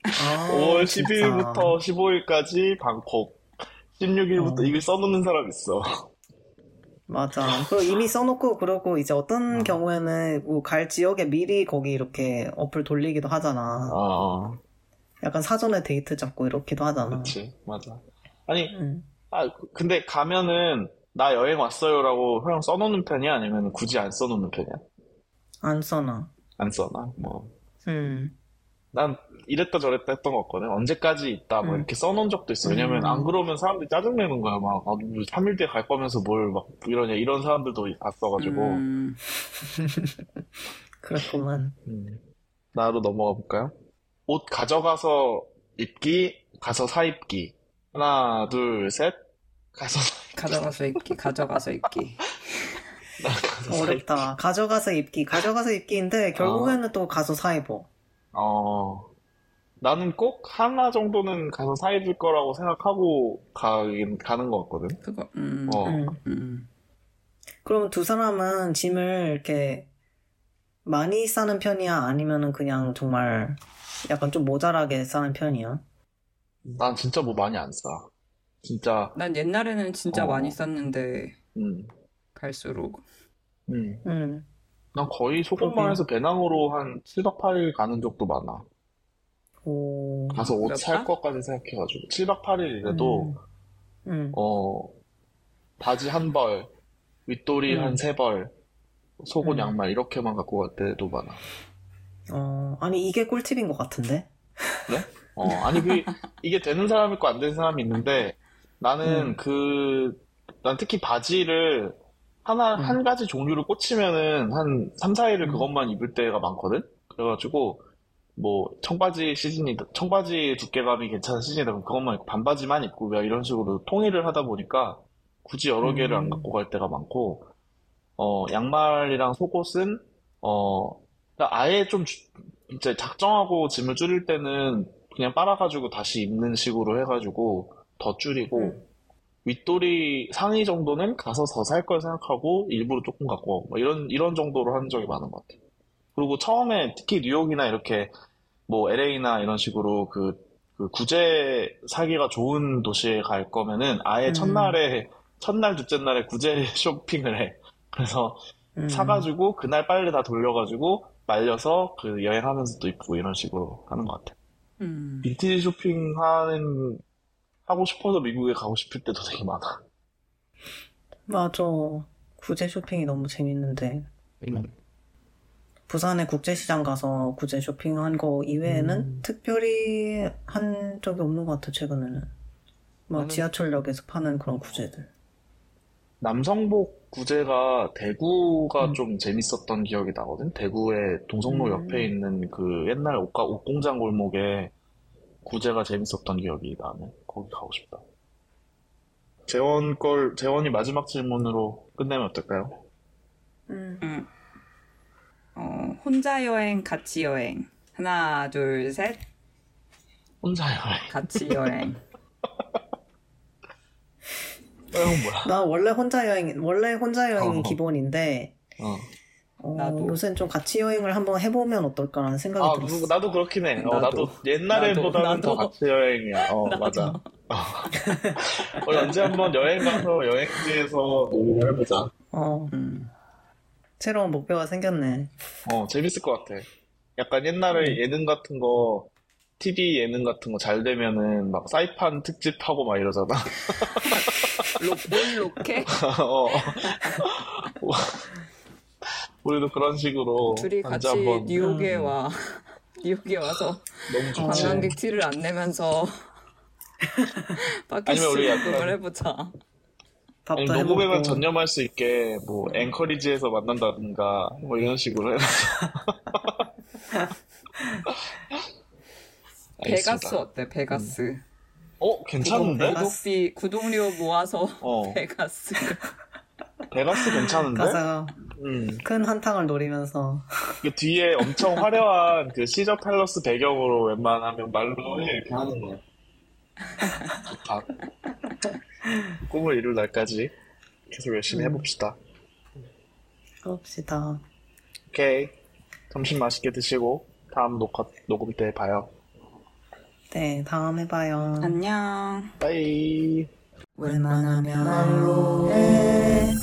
아, 5월 진짜. 10일부터 15일까지 방콕. 16일부터 어. 이걸 써놓는 사람 있어. 맞아. 그리고 이미 써놓고 그러고 이제 어떤 어. 경우에는 뭐 갈 지역에 미리 거기 이렇게 어플 돌리기도 하잖아. 아, 약간 사전에 데이트 잡고 이렇기도 하잖아. 그치. 맞아. 아니, 응. 아, 근데 가면은 나 여행 왔어요라고 그냥 써놓는 편이야? 아니면 굳이 안 써놓는 편이야? 안 써놔. 안 써놔. 뭐. 응. 난 이랬다 저랬다 했던 거 같거든. 언제까지 있다, 뭐 음. 이렇게 써놓은 적도 있어. 왜냐면 음. 안 그러면 사람들이 짜증내는 거야. 막, 아, 뭐 3일 뒤에 갈 거면서 뭘 막 이러냐. 이런 사람들도 봤어가지고. 음, 그렇구만. 음. 나로 넘어가 볼까요? 옷 가져가서 입기, 가서 사 입기. 하나, 둘, 셋. 가서 사- 가져가서 입기, 가져가서 입기. 나 가서 사입기. 어렵다. 가져가서 입기. 가져가서 입기인데 결국에는 또 가서 사 입어. 어, 나는 꼭 하나 정도는 가서 사 입을 거라고 생각하고 가긴, 가는 것 같거든. 그거, 음, 어. 응. 음. 그럼 두 사람은 짐을 이렇게 많이 싸는 편이야? 아니면은 그냥 정말 약간 좀 모자라게 싸는 편이야? 난 진짜 뭐 많이 안 싸. 진짜, 난 옛날에는 진짜 어. 많이 썼는데, 음, 갈수록. 음. 응. 난 거의 소금만. 해서 배낭으로 한 7박 8일 가는 적도 많아. 오. 가서 옷몇살 박? 것까지 생각해가지고. 7박 8일이라도, 응. 어, 바지 한 벌, 윗도리 음. 한세 벌, 속옷 음. 양말 이렇게만 갖고 갈 때도 많아. 어, 아니, 이게 꿀팁인 것 같은데? 어, 아니, 그, 이게 되는 사람 있고 안 되는 사람이 있는데, 나는 음. 그, 난 특히 바지를 하나, 음. 한 가지 종류를 꽂히면은 한 3, 4일을 음. 그것만 입을 때가 많거든? 그래가지고, 뭐, 청바지 시즌이, 청바지 두께감이 괜찮은 시즌이다 그러면 그것만 입고, 반바지만 입고, 막 이런 식으로 통일을 하다 보니까, 굳이 여러 개를 안 음. 갖고 갈 때가 많고, 어, 양말이랑 속옷은, 어, 그러니까 아예 좀, 주- 이제 작정하고 짐을 줄일 때는 그냥 빨아가지고 다시 입는 식으로 해가지고 더 줄이고, 음. 윗도리 상의 정도는 가서 더 살 걸 생각하고 일부러 조금 갖고 뭐 이런 이런 정도로 하는 적이 많은 것 같아요. 그리고 처음에 특히 뉴욕이나 이렇게 뭐 LA나 이런 식으로 그, 그 구제 사기가 좋은 도시에 갈 거면은 아예 음. 첫날에 첫날 둘째 날에 구제 쇼핑을 해. 그래서 음. 사가지고 그날 빨래 다 돌려가지고 말려서 그 여행하면서 또 입고 이런 식으로 하는 것 같아요. 음. 빈티지 쇼핑하는 하고 싶어서 미국에 가고 싶을 때도 되게 많아. 맞아. 구제 쇼핑이 너무 재밌는데 부산에 국제시장 가서 구제 쇼핑한 거 이외에는 음. 특별히 한 적이 없는 것 같아 최근에는 막 나는- 지하철역에서 파는 그런 구제들 남성복 구제가 대구가 음. 좀 재밌었던 기억이 나거든. 대구의 동성로 음. 옆에 있는 그 옛날 옷가, 옷공장 골목에 구제가 재밌었던 기억이 나네. 거기 가고 싶다. 재원 걸, 재원이 마지막 질문으로 끝내면 어떨까요? 음. 응. 어, 혼자 여행, 같이 여행. 하나, 둘, 셋. 혼자요. 같이 여행. 형 뭐야? 나 원래 혼자 여행 원래 혼자 여행이 어. 기본인데 어. 어, 나도. 요새는 좀 같이 여행을 한번 해보면 어떨까라는 생각이 아, 들었어. 그- 나도 그렇긴 해. 어, 나도. 나도 옛날에보다는 나도. 더 같이 여행이야. 어. 맞아. 어. 언제 한번 여행 가서 여행지에서 놀이를 해보자. 어, 음. 새로운 목표가 생겼네. 어, 재밌을 것 같아. 약간 옛날에 예능 같은 거, TV 예능 같은 거 잘 되면은 막 사이판 특집하고 막 이러잖아. 로, 뭘 로케? 어. 우리도 그런 식으로 둘이 같이 한번 뉴욕에 음. 와. 뉴욕에 와서 너무 좋지. 관광객 티를 안 내면서 아니면 우리 약간- 해보자. 아니. 녹음에만 전념할 수 있게 뭐 앵커리지에서 만난다든가 뭐 이런 식으로 해서 베가스. 어때? 베가스. 어 괜찮은데? 베가스? 구독비 구독료 모아서 어 베가스. 베가스 괜찮은데? 가서 음. 큰 한탕을 노리면서 그 뒤에 엄청 화려한 그 시저 팰러스 배경으로 웬만하면 말로 해 이렇게 하는 거야. 좋다. 꿈을 이룰 날까지 계속 열심히 음. 해봅시다. 그럽시다. 오케이. 점심 맛있게 드시고 다음 녹화 녹음 때 봐요. 네, 다음에 봐요. 안녕. 빠이. 웬만하면 말로 해